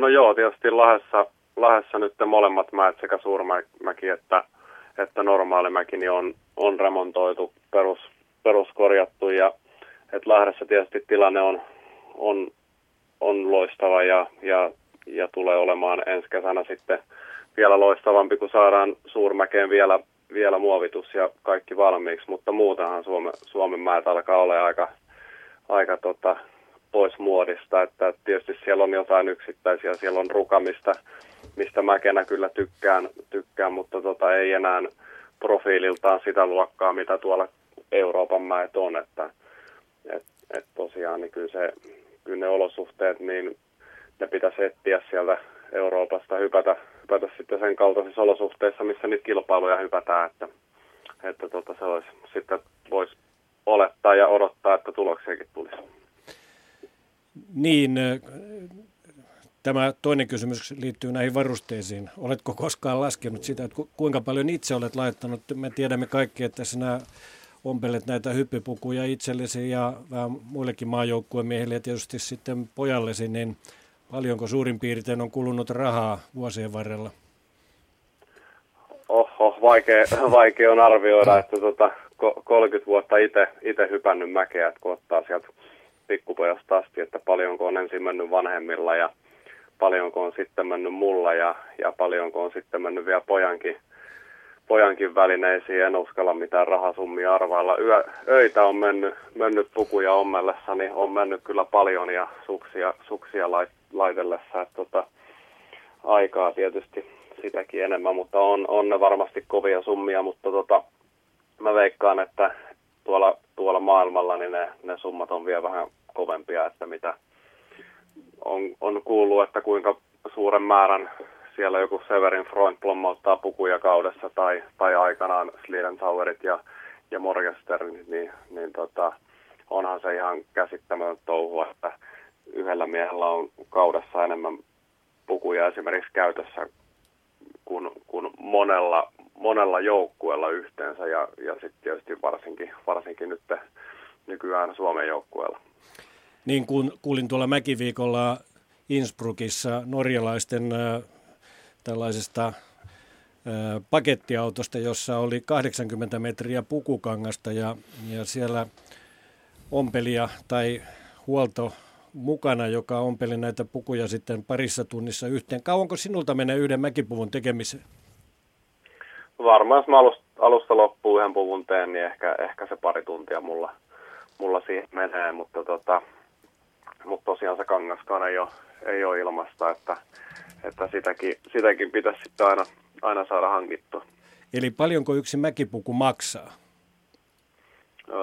No joo, tietysti Lahdessa, Lahdessa nyt molemmat mäet, sekä Suurmäki että että normaalimäki niin on, on remontoitu, perus, peruskorjattu ja että Lahdessa tietysti tilanne on, on, on loistava ja, ja, ja tulee olemaan ensi kesänä sitten vielä loistavampi, kun saadaan Suurmäkeen vielä, vielä muovitus ja kaikki valmiiksi, mutta muutenhan Suome, Suomen määt alkaa olla aika, aika tota, pois muodista, että tietysti siellä on jotain yksittäisiä, siellä on rukamista, mistä mäkenä kyllä tykkään, tykkään mutta tota, ei enää profiililtaan sitä luokkaa, mitä tuolla Euroopan mäet on, että et, et tosiaan niin kyllä, se, kyllä ne olosuhteet, niin ne pitäisi etsiä sieltä Euroopasta hypätä, hypätä sitten sen kaltaisissa olosuhteissa, missä niitä kilpailuja hypätään, että, että tota, se olisi, sitten voisi olettaa ja odottaa, että tuloksiakin tulisi. Niin, Tämä toinen kysymys liittyy näihin varusteisiin. Oletko koskaan laskenut sitä, että kuinka paljon itse olet laittanut? Me tiedämme kaikki, että sinä ompelet näitä hyppypukuja itsellesi ja vähän muillekin maajoukkueen miehille ja tietysti sitten pojallesi, niin paljonko suurin piirtein on kulunut rahaa vuosien varrella? Oho, vaikea, vaikea on arvioida, että tota, 30 vuotta itse hypännyt mäkeä, että kun ottaa sieltä pikkupojasta asti, että paljonko on ensin mennyt vanhemmilla ja paljonko on sitten mennyt mulla ja, ja paljonko on sitten mennyt vielä pojankin, pojankin välineisiin. En uskalla mitään rahasummia arvailla. Yö, öitä on mennyt, mennyt pukuja ommellessa, niin on mennyt kyllä paljon ja suksia, suksia lait, laitellessa. Että tota, aikaa tietysti sitäkin enemmän, mutta on, on ne varmasti kovia summia, mutta tota, mä veikkaan, että tuolla, tuolla maailmalla niin ne, ne summat on vielä vähän kovempia, että mitä on, on kuullut, että kuinka suuren määrän siellä joku Severin Freund plommauttaa pukuja kaudessa tai, tai aikanaan Slidentauerit ja, ja Morgensternit, niin, niin tota, onhan se ihan käsittämätön touhua, että yhdellä miehellä on kaudessa enemmän pukuja esimerkiksi käytössä kuin, kuin monella, monella joukkueella yhteensä ja, ja sitten tietysti varsinkin, varsinkin nyt nykyään Suomen joukkueella. Niin kuin kuulin tuolla Mäkiviikolla Innsbruckissa norjalaisten tällaisesta pakettiautosta, jossa oli 80 metriä pukukangasta ja, ja siellä ompelia tai huolto mukana, joka ompeli näitä pukuja sitten parissa tunnissa yhteen. Kauanko sinulta menee yhden mäkipuvun tekemiseen? Varmaan jos mä alusta, alusta loppuun yhden puvun teen, niin ehkä, ehkä se pari tuntia mulla, mulla siihen menee, mutta, tota, mutta tosiaan se kangaskaan ei ole, ei ole ilmasta, että, että sitäkin, sitäkin pitäisi sitten aina, aina saada hankittua. Eli paljonko yksi mäkipuku maksaa? Öö,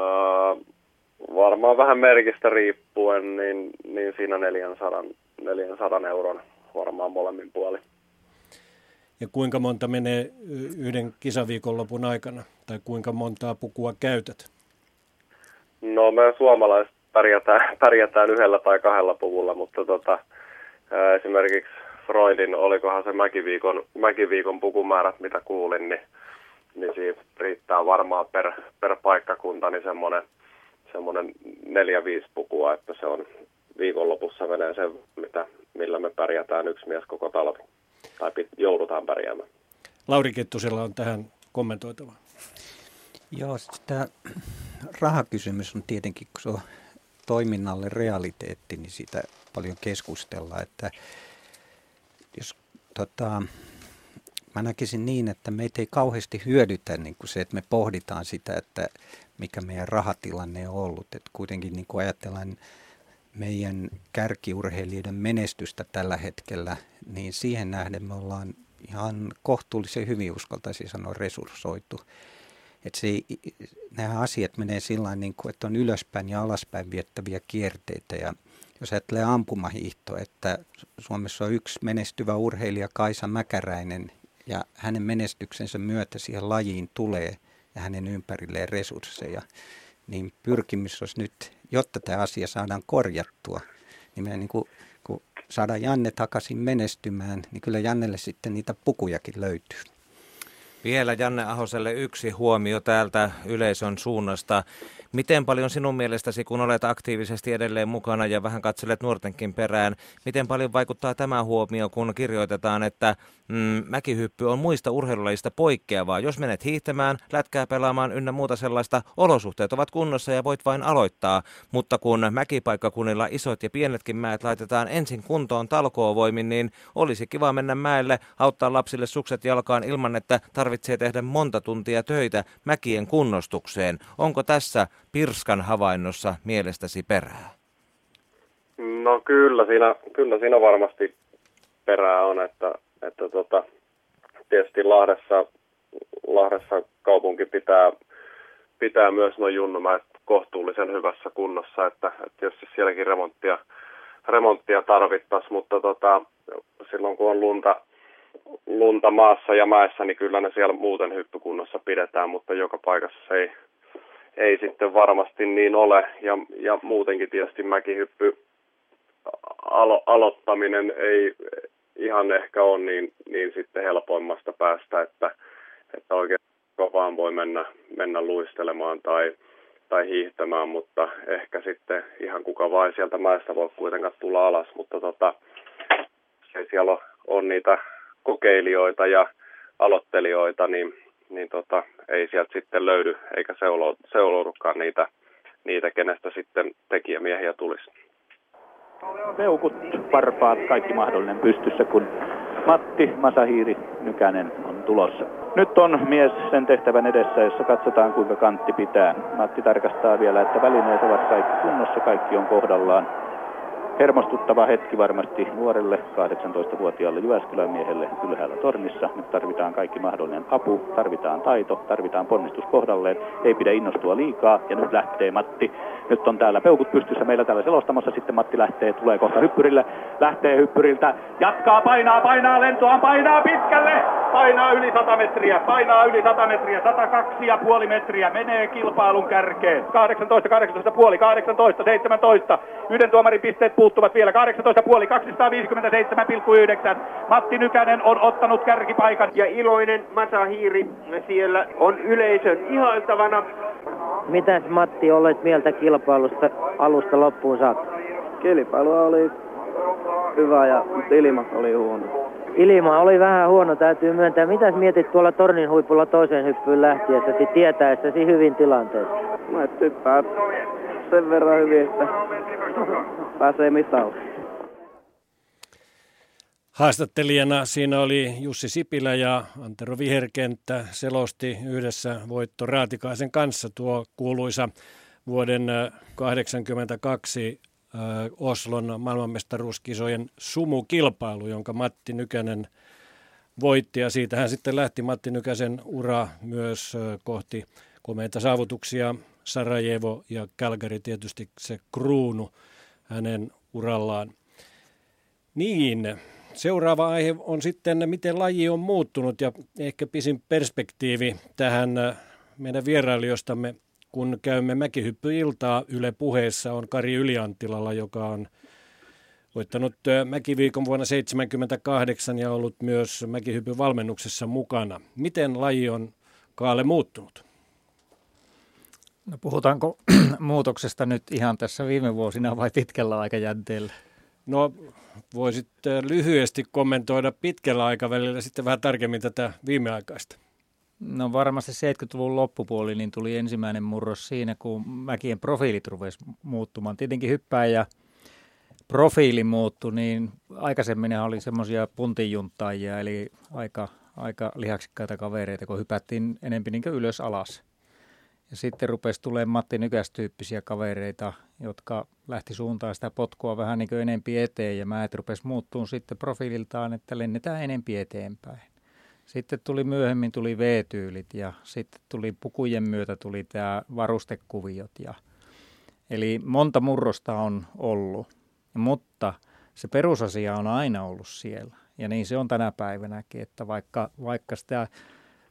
varmaan vähän merkistä riippuen, niin, niin siinä 400, 400 euron varmaan molemmin puoli. Ja kuinka monta menee yhden kisaviikonlopun aikana? Tai kuinka montaa pukua käytät? No me suomalaiset pärjätään, pärjätään yhdellä tai kahdella puvulla, mutta tota, esimerkiksi Freudin, olikohan se mäkiviikon, mäkiviikon pukumäärät, mitä kuulin, niin, niin siinä riittää varmaan per, per paikkakunta niin semmoinen semmoinen neljä viisi pukua, että se on viikonlopussa menee se, mitä, millä me pärjätään yksi mies koko talvi. Tai pit, joudutaan pärjäämään. Lauri Kettusella on tähän kommentoitava. Joo, tämä rahakysymys on tietenkin, kun se on toiminnalle realiteetti, niin siitä paljon keskustellaan, että jos tota, mä näkisin niin, että meitä ei kauheasti hyödytä niin kuin se, että me pohditaan sitä, että mikä meidän rahatilanne on ollut. Että kuitenkin niin kuin ajatellaan meidän kärkiurheilijoiden menestystä tällä hetkellä, niin siihen nähden me ollaan ihan kohtuullisen hyvin, uskaltaisin sanoa, resurssoitu. Että se, nämä asiat menee sillä niin kuin, että on ylöspäin ja alaspäin viettäviä kierteitä. Ja jos ajattelee ampumahiihtoa, että Suomessa on yksi menestyvä urheilija Kaisa Mäkäräinen, ja hänen menestyksensä myötä siihen lajiin tulee ja hänen ympärilleen resursseja, niin pyrkimys olisi nyt, jotta tämä asia saadaan korjattua, niin me niin kuin, kun saadaan Janne takaisin menestymään, niin kyllä Jannelle sitten niitä pukujakin löytyy. Vielä Janne Ahoselle yksi huomio täältä yleisön suunnasta. Miten paljon sinun mielestäsi, kun olet aktiivisesti edelleen mukana ja vähän katselet nuortenkin perään, miten paljon vaikuttaa tämä huomio, kun kirjoitetaan, että mm, mäkihyppy on muista urheilulajista poikkeavaa. Jos menet hiihtämään, lätkää pelaamaan ynnä muuta sellaista, olosuhteet ovat kunnossa ja voit vain aloittaa. Mutta kun mäkipaikkakunnilla isot ja pienetkin mäet laitetaan ensin kuntoon talkoovoimin, niin olisi kiva mennä mäelle, auttaa lapsille sukset jalkaan ilman, että tarvitsee tehdä monta tuntia töitä mäkien kunnostukseen. Onko tässä Pirskan havainnossa mielestäsi perää? No kyllä siinä, kyllä siinä varmasti perää on, että, että tota, tietysti Lahdessa, Lahdessa kaupunki pitää, pitää myös noin junnumäet kohtuullisen hyvässä kunnossa, että, että tietysti sielläkin remonttia, remonttia tarvittaisiin, mutta tota, silloin kun on lunta, lunta maassa ja mäessä, niin kyllä ne siellä muuten hyppykunnossa pidetään, mutta joka paikassa se ei, ei sitten varmasti niin ole. Ja, ja muutenkin tietysti mäkihyppy alo, aloittaminen ei ihan ehkä ole niin, niin sitten helpoimmasta päästä, että, että oikein kovaan voi mennä, mennä luistelemaan tai, tai hiihtämään, mutta ehkä sitten ihan kuka vain sieltä mäestä voi kuitenkaan tulla alas, mutta tota, siellä on, on niitä kokeilijoita ja aloittelijoita, niin niin tota, ei sieltä sitten löydy eikä seuloudukaan niitä, niitä, kenestä sitten tekijämiehiä tulisi. Peukut, varpaat, kaikki mahdollinen pystyssä, kun Matti Masahiiri Nykänen on tulossa. Nyt on mies sen tehtävän edessä, jossa katsotaan kuinka kantti pitää. Matti tarkastaa vielä, että välineet ovat kaikki kunnossa, kaikki on kohdallaan. Hermostuttava hetki varmasti nuorelle 18-vuotiaalle Jyväskylän miehelle ylhäällä tornissa. Nyt tarvitaan kaikki mahdollinen apu, tarvitaan taito, tarvitaan ponnistus kohdalleen. Ei pidä innostua liikaa ja nyt lähtee Matti. Nyt on täällä peukut pystyssä meillä täällä selostamassa. Sitten Matti lähtee, tulee kohta hyppyrille, lähtee hyppyriltä, jatkaa, painaa, painaa lentoa, painaa pitkälle, painaa yli 100 metriä, painaa yli 100 metriä, 102,5 metriä, menee kilpailun kärkeen. 18, 18 puoli, 18, 17, yhden tuomarin pisteet puuttuvat vielä 18,5, 257,9. Matti Nykänen on ottanut kärkipaikan. Ja iloinen Masahiiri siellä on yleisön ihailtavana. Mitäs Matti olet mieltä kilpailusta alusta loppuun saakka? Kilpailu oli hyvä ja ilma oli huono. Ilma oli vähän huono, täytyy myöntää. Mitäs mietit tuolla tornin huipulla toiseen hyppyyn lähtiessäsi tietäessäsi hyvin tilanteessa? Mä typpää sen verran hyvin, että pääsee mitalle. Haastattelijana siinä oli Jussi Sipilä ja Antero Viherkenttä selosti yhdessä Voitto Raatikaisen kanssa tuo kuuluisa vuoden 1982 Oslon maailmanmestaruuskisojen sumukilpailu, jonka Matti Nykänen voitti ja siitä hän sitten lähti Matti Nykäsen ura myös kohti komeita saavutuksia. Sarajevo ja Calgary tietysti se kruunu hänen urallaan. Niin, seuraava aihe on sitten, miten laji on muuttunut ja ehkä pisin perspektiivi tähän meidän vierailijostamme, kun käymme mäkihyppyiltaa Yle puheessa on Kari Yliantilalla, joka on voittanut mäkiviikon vuonna 1978 ja ollut myös mäkihypyn valmennuksessa mukana. Miten laji on Kaale muuttunut? No puhutaanko muutoksesta nyt ihan tässä viime vuosina vai pitkällä aikajänteellä? No voisit lyhyesti kommentoida pitkällä aikavälillä sitten vähän tarkemmin tätä viimeaikaista. No varmasti 70-luvun loppupuoli niin tuli ensimmäinen murros siinä, kun mäkien profiilit rupesi muuttumaan. Tietenkin hyppää ja profiili muuttui, niin aikaisemmin oli semmoisia puntijuntaajia, eli aika, aika lihaksikkaita kavereita, kun hypättiin enempi niin ylös alas. Ja sitten rupesi tulemaan Matti Nykäs-tyyppisiä kavereita, jotka lähti suuntaan sitä potkua vähän niin enempi eteen ja mäet rupesi muuttumaan sitten profiililtaan, että lennetään enempi eteenpäin. Sitten tuli myöhemmin tuli V-tyylit ja sitten tuli pukujen myötä tuli tämä varustekuviot. Ja, eli monta murrosta on ollut, mutta se perusasia on aina ollut siellä. Ja niin se on tänä päivänäkin, että vaikka, vaikka sitä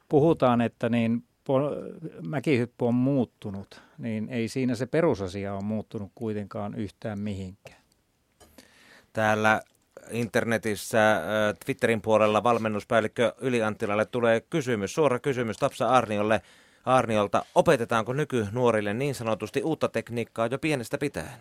puhutaan, että niin mäkihyppy on muuttunut, niin ei siinä se perusasia ole muuttunut kuitenkaan yhtään mihinkään. Täällä internetissä Twitterin puolella valmennuspäällikkö Yli Anttilalle tulee kysymys, suora kysymys Tapsa Arniolle. Arniolta, opetetaanko nykynuorille niin sanotusti uutta tekniikkaa jo pienestä pitäen?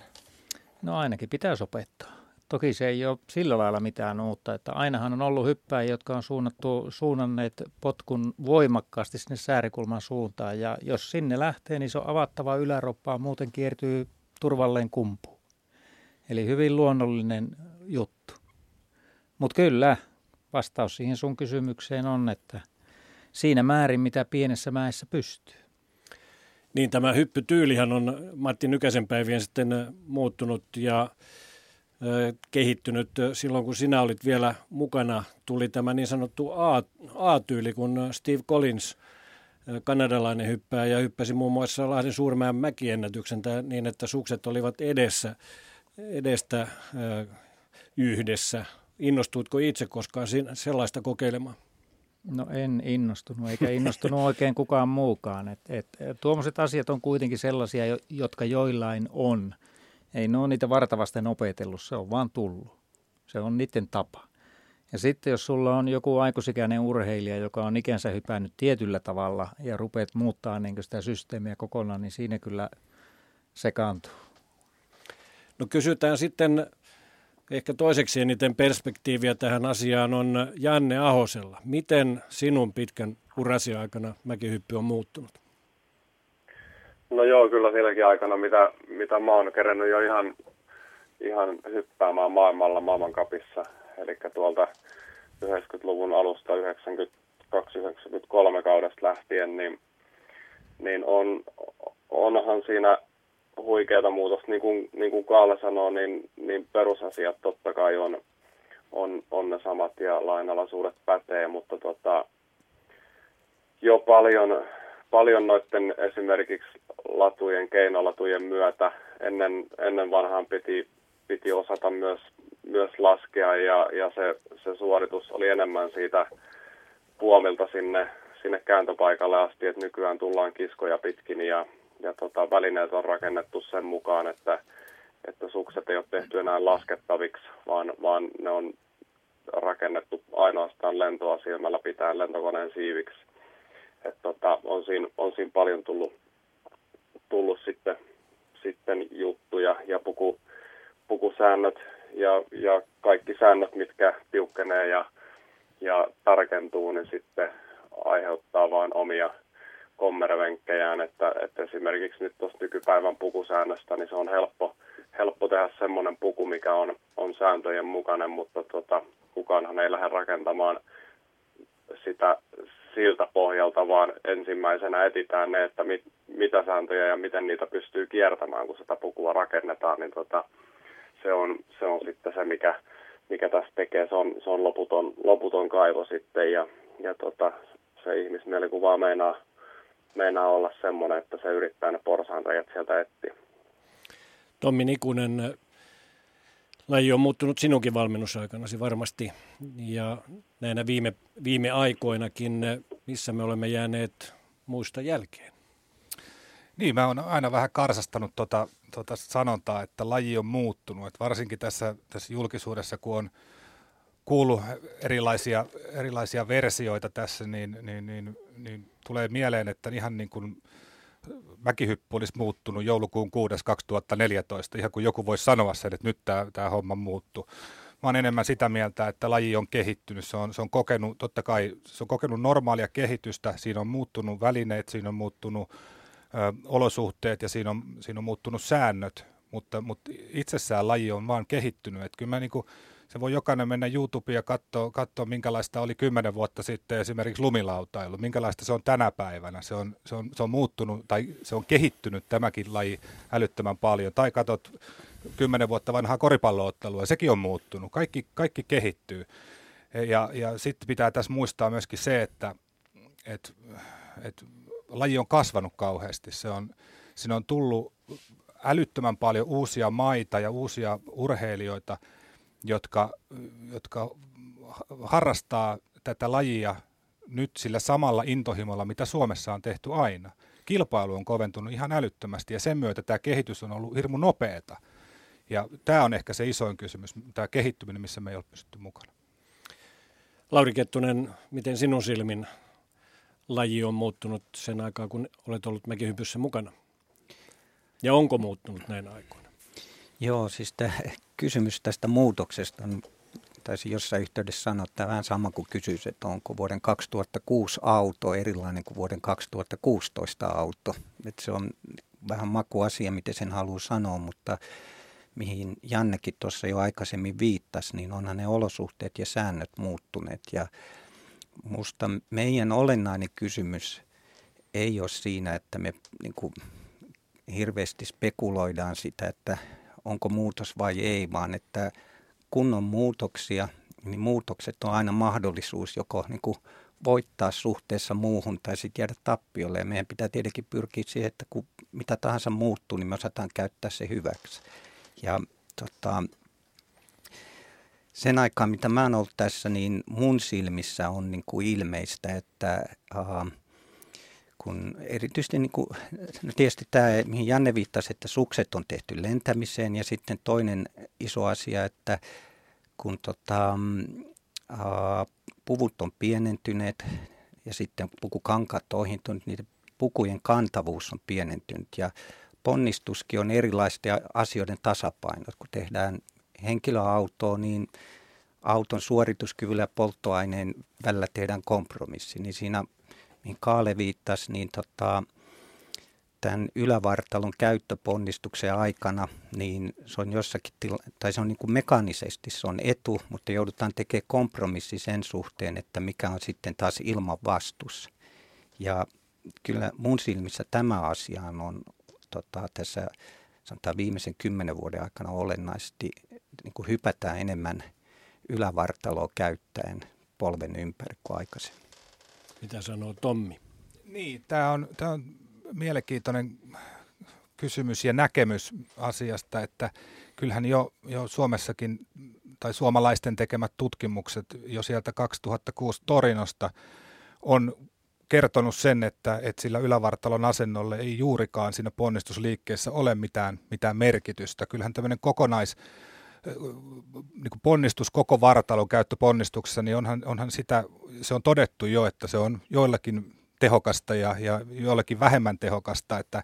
No ainakin pitäisi opettaa. Toki se ei ole sillä lailla mitään uutta, että ainahan on ollut hyppäjiä, jotka on suunnattu, suunnanneet potkun voimakkaasti sinne säärikulman suuntaan. Ja jos sinne lähtee, niin se on avattava yläroppaa, muuten kiertyy turvalleen kumpu. Eli hyvin luonnollinen juttu. Mutta kyllä, vastaus siihen sun kysymykseen on, että siinä määrin, mitä pienessä mäessä pystyy. Niin tämä hyppytyylihän on Matti Nykäsen päivien sitten muuttunut ja kehittynyt. Silloin kun sinä olit vielä mukana, tuli tämä niin sanottu A, A-tyyli, kun Steve Collins, kanadalainen hyppää ja hyppäsi muun muassa Lahden suurmäen mäkiennätyksen niin, että sukset olivat edessä, edestä yhdessä. Innostuitko itse koskaan sellaista kokeilemaan? No en innostunut, eikä innostunut oikein kukaan muukaan. Et, et, tuommoiset asiat on kuitenkin sellaisia, jotka joillain on – ei ne ole niitä vartavasten opetellut, se on vaan tullut. Se on niiden tapa. Ja sitten jos sulla on joku aikuisikäinen urheilija, joka on ikänsä hypännyt tietyllä tavalla ja rupeat muuttaa niin sitä systeemiä kokonaan, niin siinä kyllä sekaantuu. No kysytään sitten ehkä toiseksi eniten perspektiiviä tähän asiaan on Janne Ahosella. Miten sinun pitkän urasi aikana mäkihyppy on muuttunut? No joo, kyllä silläkin aikana, mitä, mitä mä oon kerännyt jo ihan, ihan hyppäämään maailmalla maailmankapissa. Eli tuolta 90-luvun alusta 92-93 kaudesta lähtien, niin, niin on, onhan siinä huikeata muutosta. Niin kuin, niin kuin Kaale sanoo, niin, niin perusasiat totta kai on, on, on ne samat ja lainalaisuudet pätee, mutta tota, jo paljon, paljon noiden esimerkiksi latujen, keinolatujen myötä ennen, ennen vanhaan piti, piti osata myös, myös laskea ja, ja se, se suoritus oli enemmän siitä puomilta sinne, sinne kääntöpaikalle asti, että nykyään tullaan kiskoja pitkin ja, ja tota, välineet on rakennettu sen mukaan, että, että sukset ei ole tehty enää laskettaviksi, vaan, vaan ne on rakennettu ainoastaan lentoa silmällä pitää lentokoneen siiviksi. Et tota, on, siinä, on siinä paljon tullut, tullut sitten, sitten juttuja ja puku, pukusäännöt ja, ja kaikki säännöt, mitkä tiukkenee ja, ja tarkentuu, niin sitten aiheuttaa vain omia kommervenkkejään, että, että esimerkiksi nyt tuosta nykypäivän pukusäännöstä, niin se on helppo, helppo tehdä semmoinen puku, mikä on, on sääntöjen mukainen, mutta tota, kukaanhan ei lähde rakentamaan sitä siltä pohjalta, vaan ensimmäisenä etitään ne, että mit, mitä sääntöjä ja miten niitä pystyy kiertämään, kun sitä pukua rakennetaan, niin tota, se, on, se on sitten se, mikä, mikä tässä tekee. Se on, se on loputon, loputon kaivo sitten ja, ja tota, se ihmismielikuvaa meinaa, meinaa olla semmoinen, että se yrittää ne porsaantajat sieltä etsiä. Tommi Nikunen, laji on muuttunut sinunkin valmennusaikanasi varmasti ja näinä viime, viime aikoinakin, missä me olemme jääneet muista jälkeen? Niin, mä oon aina vähän karsastanut tuota, tuota sanontaa, että laji on muuttunut. Et varsinkin tässä, tässä julkisuudessa, kun on kuullut erilaisia, erilaisia versioita tässä, niin, niin, niin, niin tulee mieleen, että ihan niin kuin mäkihyppy olisi muuttunut joulukuun 6. 2014, ihan kuin joku voisi sanoa sen, että nyt tämä, tämä homma muuttuu. Mä olen enemmän sitä mieltä, että laji on kehittynyt. Se on, se on kokenut, totta kai, se on kokenut normaalia kehitystä. Siinä on muuttunut välineet, siinä on muuttunut ö, olosuhteet ja siinä on, siinä on muuttunut säännöt. Mutta, mutta itsessään laji on vaan kehittynyt. Että kyllä mä niin kuin, se voi jokainen mennä YouTubeen ja katsoa, katsoa, minkälaista oli kymmenen vuotta sitten esimerkiksi lumilautailu, minkälaista se on tänä päivänä. Se on, se on, se on muuttunut tai se on kehittynyt tämäkin laji älyttömän paljon. Tai katsot kymmenen vuotta vanhaa koripalloottelua, sekin on muuttunut. Kaikki, kaikki kehittyy. Ja, ja sitten pitää tässä muistaa myöskin se, että et, et, laji on kasvanut kauheasti. Se on, siinä on tullut älyttömän paljon uusia maita ja uusia urheilijoita – jotka, jotka harrastaa tätä lajia nyt sillä samalla intohimolla, mitä Suomessa on tehty aina. Kilpailu on koventunut ihan älyttömästi ja sen myötä tämä kehitys on ollut hirmu nopeata. Ja tämä on ehkä se isoin kysymys, tämä kehittyminen, missä me ei ole pystytty mukana. Lauri Kettunen, miten sinun silmin laji on muuttunut sen aikaa, kun olet ollut mäkihypyssä mukana? Ja onko muuttunut näin aikoina? Joo, siis tämä kysymys tästä muutoksesta niin taisi jossain yhteydessä sanoa, että vähän sama kuin kysyisi, että onko vuoden 2006 auto erilainen kuin vuoden 2016 auto. Että se on vähän makuasia, miten sen haluaa sanoa, mutta mihin Jannekin tuossa jo aikaisemmin viittasi, niin onhan ne olosuhteet ja säännöt muuttuneet. Ja musta meidän olennainen kysymys ei ole siinä, että me niin kuin, hirveästi spekuloidaan sitä, että onko muutos vai ei, vaan että kun on muutoksia, niin muutokset on aina mahdollisuus joko niin kuin voittaa suhteessa muuhun tai sitten jäädä tappiolle. Ja meidän pitää tietenkin pyrkiä siihen, että kun mitä tahansa muuttuu, niin me osataan käyttää se hyväksi. Ja tota, sen aikaa, mitä mä oon ollut tässä, niin mun silmissä on niin kuin ilmeistä, että uh, kun erityisesti niin kuin, no tietysti tämä, mihin Janne viittasi, että sukset on tehty lentämiseen ja sitten toinen iso asia, että kun tota, ää, puvut on pienentyneet ja sitten pukukankat on ohintunut, niin pukujen kantavuus on pienentynyt ja ponnistuskin on erilaisten asioiden tasapaino. Kun tehdään henkilöautoa, niin auton suorituskyvyllä ja polttoaineen välillä tehdään kompromissi, niin siinä mihin Kaale viittasi, niin tota, tämän ylävartalon käyttöponnistuksen aikana, niin se on jossakin, tila- tai se on niin kuin mekanisesti se on etu, mutta joudutaan tekemään kompromissi sen suhteen, että mikä on sitten taas ilman vastus. Ja kyllä mun silmissä tämä asia on tota, tässä sanotaan viimeisen kymmenen vuoden aikana olennaisesti niin kuin hypätään enemmän ylävartaloa käyttäen polven ympäri kuin aikaisemmin. Mitä sanoo Tommi? Niin, tämä on, tämä on mielenkiintoinen kysymys ja näkemys asiasta, että kyllähän jo, jo Suomessakin tai suomalaisten tekemät tutkimukset jo sieltä 2006 Torinosta on kertonut sen, että, että sillä ylävartalon asennolle ei juurikaan siinä ponnistusliikkeessä ole mitään, mitään merkitystä. Kyllähän tämmöinen kokonais, niin ponnistus koko vartalon käyttö ponnistuksessa, niin onhan, onhan sitä, se on todettu jo, että se on joillakin tehokasta ja, ja joillakin vähemmän tehokasta, että,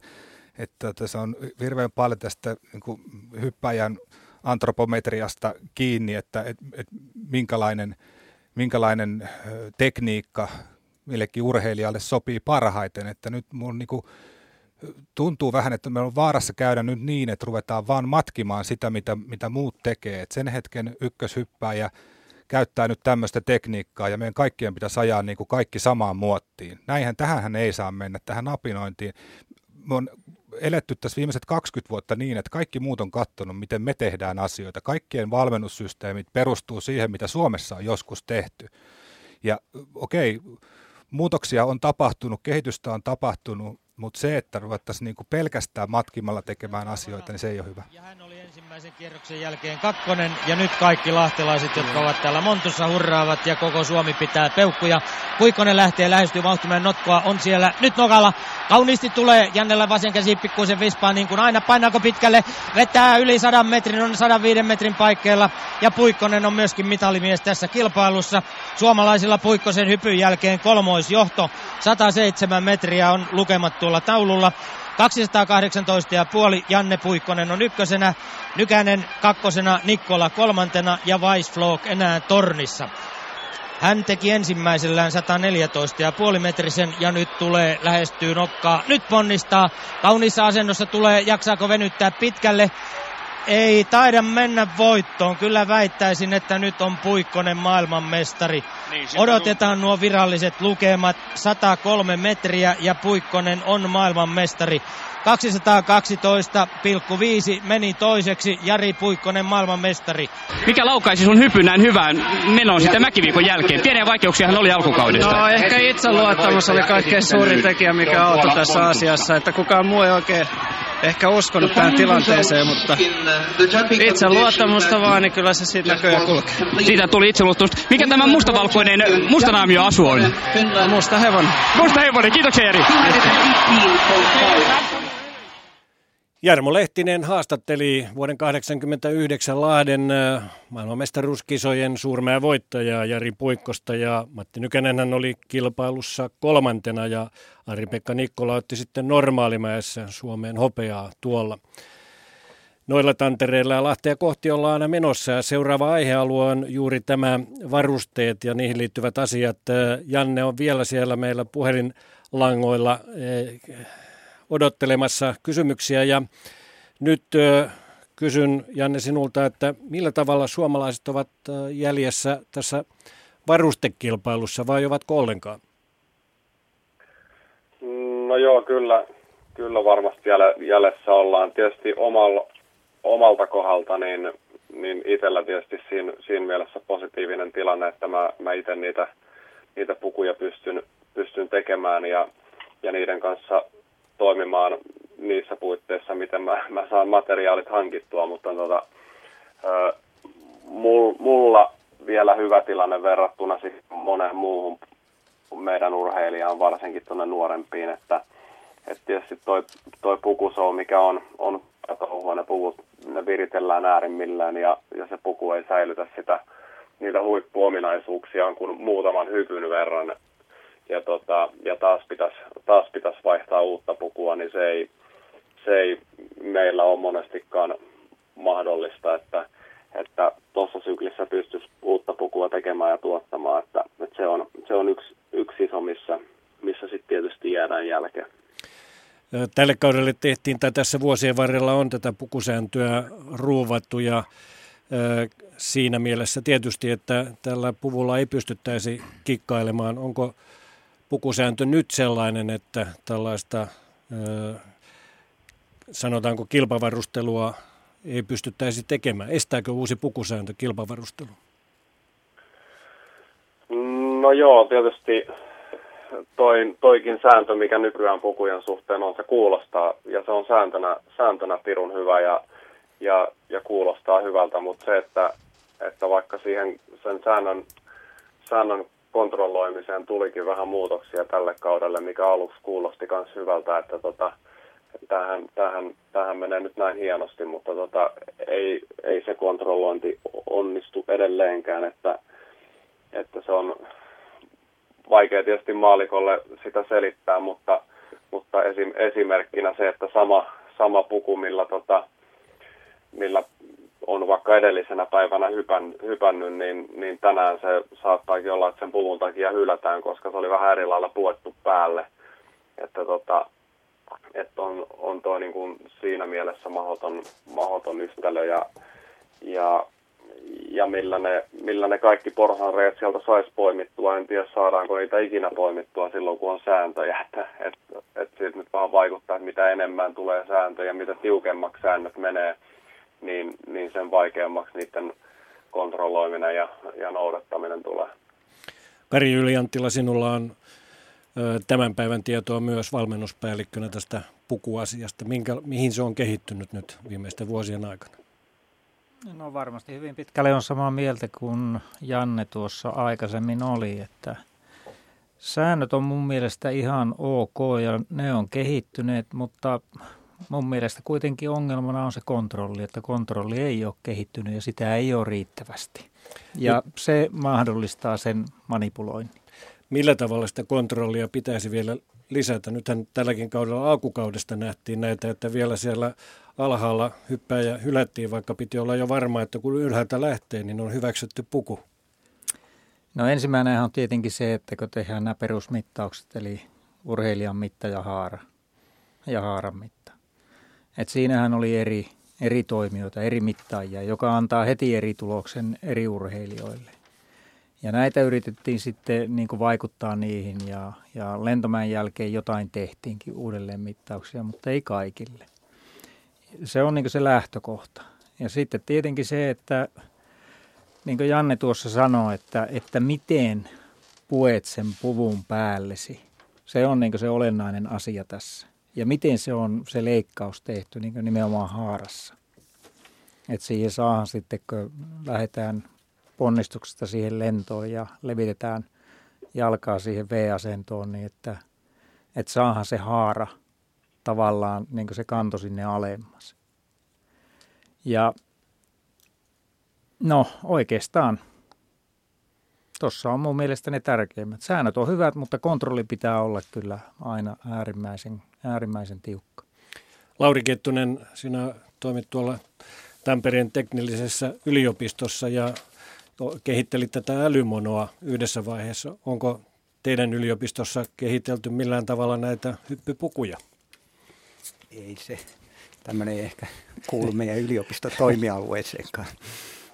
että, että se on hirveän paljon tästä niin kuin hyppäjän antropometriasta kiinni, että et, et minkälainen, minkälainen tekniikka millekin urheilijalle sopii parhaiten, että nyt mun niin kuin, tuntuu vähän, että me on vaarassa käydä nyt niin, että ruvetaan vaan matkimaan sitä, mitä, mitä muut tekee. Et sen hetken ykköshyppääjä käyttää nyt tämmöistä tekniikkaa ja meidän kaikkien pitäisi ajaa niin kuin kaikki samaan muottiin. Näinhän tähän ei saa mennä, tähän napinointiin. Me on eletty tässä viimeiset 20 vuotta niin, että kaikki muut on katsonut, miten me tehdään asioita. Kaikkien valmennussysteemit perustuu siihen, mitä Suomessa on joskus tehty. Ja okei, okay, muutoksia on tapahtunut, kehitystä on tapahtunut, mutta se, että ruvettaisiin niinku pelkästään matkimalla tekemään asioita, niin se ei ole hyvä. Ja hän oli ensimmäisen kierroksen jälkeen kakkonen ja nyt kaikki lahtelaiset, jotka ovat täällä Montussa hurraavat ja koko Suomi pitää peukkuja. Puikkonen lähtee lähestyy vauhtimeen notkoa, on siellä nyt nokalla. Kauniisti tulee Jannella vasen käsi pikkuisen vispaa niin kuin aina. Painaako pitkälle? Vetää yli 100 metrin, on 105 metrin paikkeilla. Ja Puikkonen on myöskin mitalimies tässä kilpailussa. Suomalaisilla Puikkosen hypyn jälkeen kolmoisjohto. 107 metriä on lukemat tuolla taululla. 218,5 Janne Puikkonen on ykkösenä, Nykänen kakkosena, Nikkola kolmantena ja Weisflok enää tornissa. Hän teki ensimmäisellään 114,5 metrisen ja nyt tulee, lähestyy nokkaa. Nyt ponnistaa. Kauniissa asennossa tulee, jaksaako venyttää pitkälle. Ei taida mennä voittoon. Kyllä väittäisin, että nyt on Puikkonen maailmanmestari. Niin, Odotetaan nuo viralliset lukemat. 103 metriä ja Puikkonen on maailmanmestari. 212,5 meni toiseksi Jari Puikkonen maailmanmestari. Mikä laukaisi sun hypyn näin hyvään menoon sitten mäkiviikon jälkeen? Pieniä vaikeuksia hän oli alkukaudesta. No ehkä itseluottamus oli kaikkein suurin tekijä, mikä auttoi tässä asiassa, että kukaan muu ei oikein ehkä uskonut tähän tilanteeseen, mutta itse luottamusta vaan, niin kyllä se siitä näköjään kulkee. Siitä tuli itseluottamusta. Mikä tämä mustavalkoinen mustanaamio asu on? Musta hevonen. Musta hevonen, kiitoksia Jari. Jarmo Lehtinen haastatteli vuoden 1989 Lahden maailmanmestaruuskisojen suurmää voittajaa Jari Puikkosta ja Matti Nykänen oli kilpailussa kolmantena ja Ari-Pekka Nikkola otti sitten normaalimäessä Suomeen hopeaa tuolla. Noilla tantereilla ja Lahtea kohti ollaan aina menossa ja seuraava aihealue on juuri tämä varusteet ja niihin liittyvät asiat. Janne on vielä siellä meillä puhelinlangoilla odottelemassa kysymyksiä ja nyt kysyn Janne sinulta, että millä tavalla suomalaiset ovat jäljessä tässä varustekilpailussa vai ovatko ollenkaan? No joo, kyllä, kyllä varmasti jäljessä ollaan. Tietysti omalla, omalta kohdalta niin, niin itsellä tietysti siinä, siinä mielessä positiivinen tilanne, että mä, mä itse niitä, niitä pukuja pystyn, pystyn tekemään ja, ja niiden kanssa toimimaan niissä puitteissa, miten mä, mä saan materiaalit hankittua, mutta tota, ö, mulla vielä hyvä tilanne verrattuna siis moneen muuhun meidän urheilijaan, varsinkin tuonne nuorempiin, että, että tietysti toi, toi pukusou, mikä on, on touhua, ne puvut, ne viritellään äärimmillään ja, ja se puku ei säilytä sitä, niitä huippuominaisuuksiaan kuin muutaman hypyn verran ja, tota, ja taas pitäisi taas pitäis vaihtaa uutta pukua, niin se ei, se ei meillä ole monestikaan mahdollista, että että syklissä pystyisi uutta pukua tekemään ja tuottamaan, että, että se on, se on yksi, yksi iso, missä, missä sitten tietysti jäädään jälkeen. Tälle kaudelle tehtiin, tai tässä vuosien varrella on tätä pukusääntöä ruuvattu ja siinä mielessä tietysti, että tällä puvulla ei pystyttäisi kikkailemaan. Onko pukusääntö nyt sellainen, että tällaista sanotaanko kilpavarustelua ei pystyttäisi tekemään? Estääkö uusi pukusääntö kilpavarustelu? No joo, tietysti toi, toikin sääntö, mikä nykyään pukujen suhteen on, se kuulostaa ja se on sääntönä, sääntönä pirun hyvä ja, ja, ja kuulostaa hyvältä, mutta se, että, että vaikka siihen sen säännön, säännön kontrolloimiseen tulikin vähän muutoksia tälle kaudelle, mikä aluksi kuulosti myös hyvältä, että tota, tähän, tähän, tähän menee nyt näin hienosti, mutta tota, ei, ei se kontrollointi onnistu edelleenkään, että, että se on vaikea tietysti maalikolle sitä selittää, mutta, mutta esim, esimerkkinä se, että sama, sama puku, millä, tota, millä on vaikka edellisenä päivänä hypän, hypännyt, niin, niin tänään se saattaakin olla, että sen puvun takia hylätään, koska se oli vähän eri lailla puettu päälle. Että tota, että on, on toi niin kuin siinä mielessä mahdoton, mahdoton yhtälö ja, ja, ja millä, ne, millä ne kaikki porsanreet sieltä saisi poimittua. En tiedä saadaanko niitä ikinä poimittua silloin kun on sääntöjä, että et, et siitä nyt vaan vaikuttaa, että mitä enemmän tulee sääntöjä, mitä tiukemmaksi säännöt menee, niin, niin sen vaikeammaksi niiden kontrolloiminen ja, ja noudattaminen tulee. Kari Ylianttila, sinulla on tämän päivän tietoa myös valmennuspäällikkönä tästä pukuasiasta. Minkä, mihin se on kehittynyt nyt viimeisten vuosien aikana? No varmasti hyvin pitkälle on samaa mieltä kuin Janne tuossa aikaisemmin oli, että säännöt on mun mielestä ihan ok ja ne on kehittyneet, mutta mun mielestä kuitenkin ongelmana on se kontrolli, että kontrolli ei ole kehittynyt ja sitä ei ole riittävästi. Ja se mahdollistaa sen manipuloinnin millä tavalla sitä kontrollia pitäisi vielä lisätä. Nythän tälläkin kaudella alkukaudesta nähtiin näitä, että vielä siellä alhaalla hyppää ja hylättiin, vaikka piti olla jo varma, että kun ylhäältä lähtee, niin on hyväksytty puku. No ensimmäinen on tietenkin se, että kun tehdään nämä perusmittaukset, eli urheilijan mitta ja haara ja haaran mitta. Et siinähän oli eri, eri toimijoita, eri mittaajia, joka antaa heti eri tuloksen eri urheilijoille. Ja näitä yritettiin sitten niin kuin vaikuttaa niihin ja, ja lentomäen jälkeen jotain tehtiinkin uudelleen mittauksia, mutta ei kaikille. Se on niin kuin se lähtökohta. Ja sitten tietenkin se, että niin kuin Janne tuossa sanoi, että, että miten puet sen puvun päällesi. Se on niin se olennainen asia tässä. Ja miten se on se leikkaus tehty niin kuin nimenomaan haarassa. Että siihen saahan sitten, kun lähdetään ponnistuksesta siihen lentoon ja levitetään jalkaa siihen V-asentoon, niin että, että saahan se haara tavallaan niin se kanto sinne alemmas. Ja no oikeastaan tuossa on mun mielestä ne tärkeimmät. Säännöt on hyvät, mutta kontrolli pitää olla kyllä aina äärimmäisen, äärimmäisen tiukka. Lauri Kettunen, sinä toimit tuolla Tampereen teknillisessä yliopistossa ja kehittelit tätä älymonoa yhdessä vaiheessa. Onko teidän yliopistossa kehitelty millään tavalla näitä hyppypukuja? Ei se. Tämmöinen ei ehkä kuulu meidän yliopistotoimialueeseenkaan.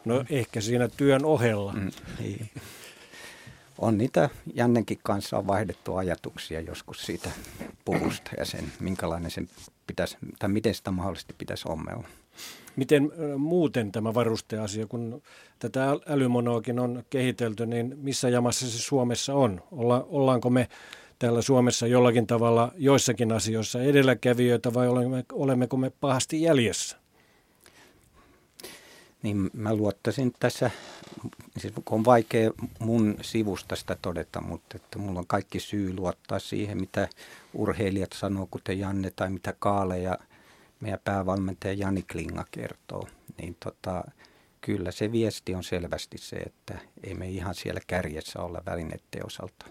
No ehkä siinä työn ohella. Mm, niin. On niitä Jannenkin kanssa on vaihdettu ajatuksia joskus siitä puvusta ja sen, minkälainen sen pitäisi, tai miten sitä mahdollisesti pitäisi ommella. Miten muuten tämä varusteasia, kun tätä älymonoakin on kehitelty, niin missä jamassa se Suomessa on? Olla, ollaanko me täällä Suomessa jollakin tavalla joissakin asioissa edelläkävijöitä vai olemme, olemmeko me pahasti jäljessä? Niin mä luottaisin tässä, siis on vaikea mun sivusta sitä todeta, mutta että mulla on kaikki syy luottaa siihen, mitä urheilijat sanoo, kuten Janne tai mitä Kaale ja – meidän päävalmentaja Jani Klinga kertoo, niin tota, kyllä se viesti on selvästi se, että ei me ihan siellä kärjessä olla välineiden osalta.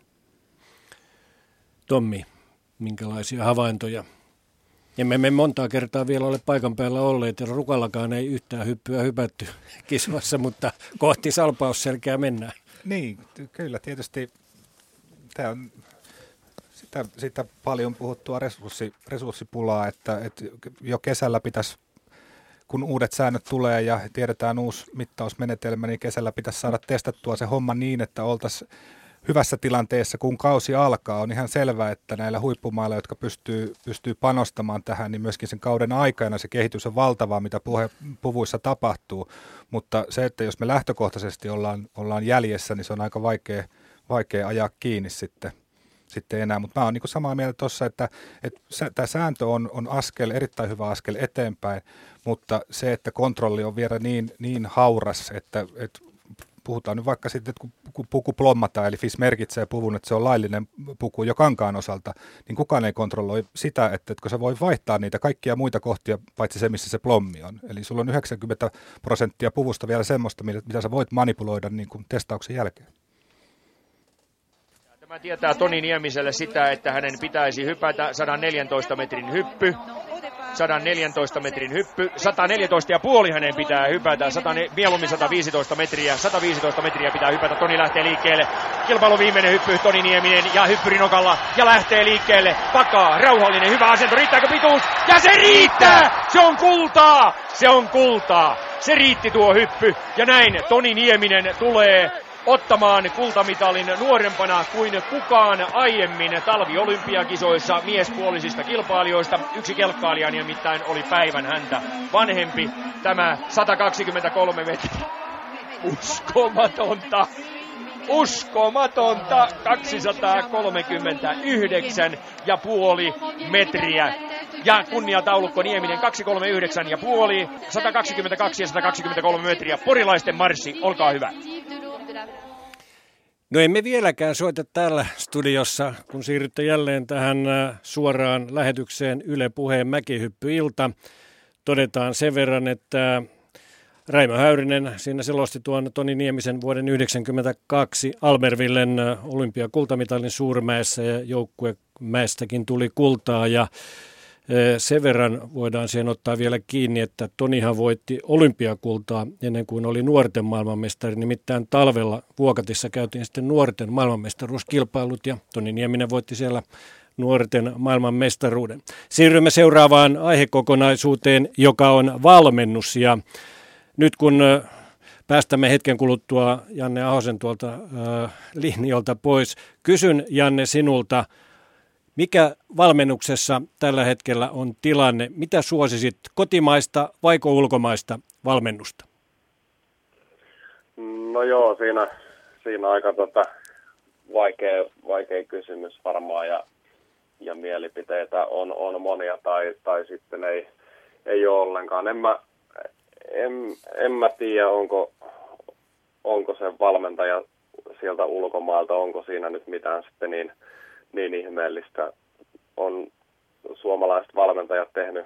Tommi, minkälaisia havaintoja? Emme me montaa kertaa vielä ole paikan päällä olleet ja Rukallakaan ei yhtään hyppyä hypätty kisvassa, mutta kohti salpausselkää mennään. Niin, kyllä tietysti tämä on Sitä, sitä paljon puhuttua resurssi, resurssipulaa, että, että jo kesällä pitäisi kun uudet säännöt tulee ja tiedetään uusi mittausmenetelmä, niin kesällä pitäisi saada testattua se homma niin, että oltaisiin hyvässä tilanteessa, kun kausi alkaa. On ihan selvää, että näillä huippumailla, jotka pystyy, pystyy panostamaan tähän, niin myöskin sen kauden aikana se kehitys on valtavaa, mitä puhe, puvuissa tapahtuu. Mutta se, että jos me lähtökohtaisesti ollaan, ollaan jäljessä, niin se on aika vaikea, vaikea ajaa kiinni sitten sitten enää, mutta mä oon niin samaa mieltä tuossa, että, että tämä sääntö on, on askel, erittäin hyvä askel eteenpäin, mutta se, että kontrolli on vielä niin, niin hauras, että, että puhutaan nyt vaikka sitten, että kun puku plommataan, eli FIS merkitsee puvun, että se on laillinen puku jo kankaan osalta, niin kukaan ei kontrolloi sitä, että etkö sä voi vaihtaa niitä kaikkia muita kohtia, paitsi se, missä se plommi on. Eli sulla on 90 prosenttia puvusta vielä semmoista, mitä sä voit manipuloida niin kuin testauksen jälkeen. Tämä tietää Toni Niemiselle sitä, että hänen pitäisi hypätä 114 metrin hyppy. 114 metrin hyppy. 114 ja puoli hänen pitää hypätä. 100, mieluummin 115 metriä. 115 metriä pitää hypätä. Toni lähtee liikkeelle. Kilpailu viimeinen hyppy. Toni Nieminen ja hyppyrinokalla. Ja lähtee liikkeelle. Pakaa. Rauhallinen. Hyvä asento. Riittääkö pituus? Ja se riittää! Se on kultaa! Se on kultaa. Se riitti tuo hyppy. Ja näin Toni Nieminen tulee ottamaan kultamitalin nuorempana kuin kukaan aiemmin talviolympiakisoissa miespuolisista kilpailijoista. Yksi kelkkailija nimittäin oli päivän häntä vanhempi. Tämä 123 metriä. Uskomatonta! Uskomatonta 239 ja puoli metriä. Ja kunniataulukko Nieminen 239 ja puoli, 122 ja 123 metriä. Porilaisten marssi, olkaa hyvä. No emme vieläkään soita täällä studiossa, kun siirrytte jälleen tähän äh, suoraan lähetykseen Yle Puheen Mäkihyppyilta. Todetaan sen verran, että Raimo Häyrinen siinä selosti tuon Toni Niemisen vuoden 1992 Albervillen äh, olympiakultamitalin suurmäessä ja joukkuemäestäkin tuli kultaa ja sen verran voidaan siihen ottaa vielä kiinni, että Tonihan voitti olympiakultaa ennen kuin oli nuorten maailmanmestari. Nimittäin talvella Vuokatissa käytiin sitten nuorten maailmanmestaruuskilpailut ja Toni Nieminen voitti siellä nuorten maailmanmestaruuden. Siirrymme seuraavaan aihekokonaisuuteen, joka on valmennus. Ja nyt kun päästämme hetken kuluttua Janne Ahosen tuolta äh, linjolta pois, kysyn Janne sinulta – mikä valmennuksessa tällä hetkellä on tilanne? Mitä suosisit, kotimaista vaiko ulkomaista valmennusta? No joo, siinä, siinä aika tota, vaikea, vaikea kysymys varmaan ja, ja mielipiteitä on, on monia tai, tai sitten ei, ei ole ollenkaan. En mä, en, en mä tiedä, onko, onko se valmentaja sieltä ulkomailta, onko siinä nyt mitään sitten niin – niin ihmeellistä. On suomalaiset valmentajat tehnyt,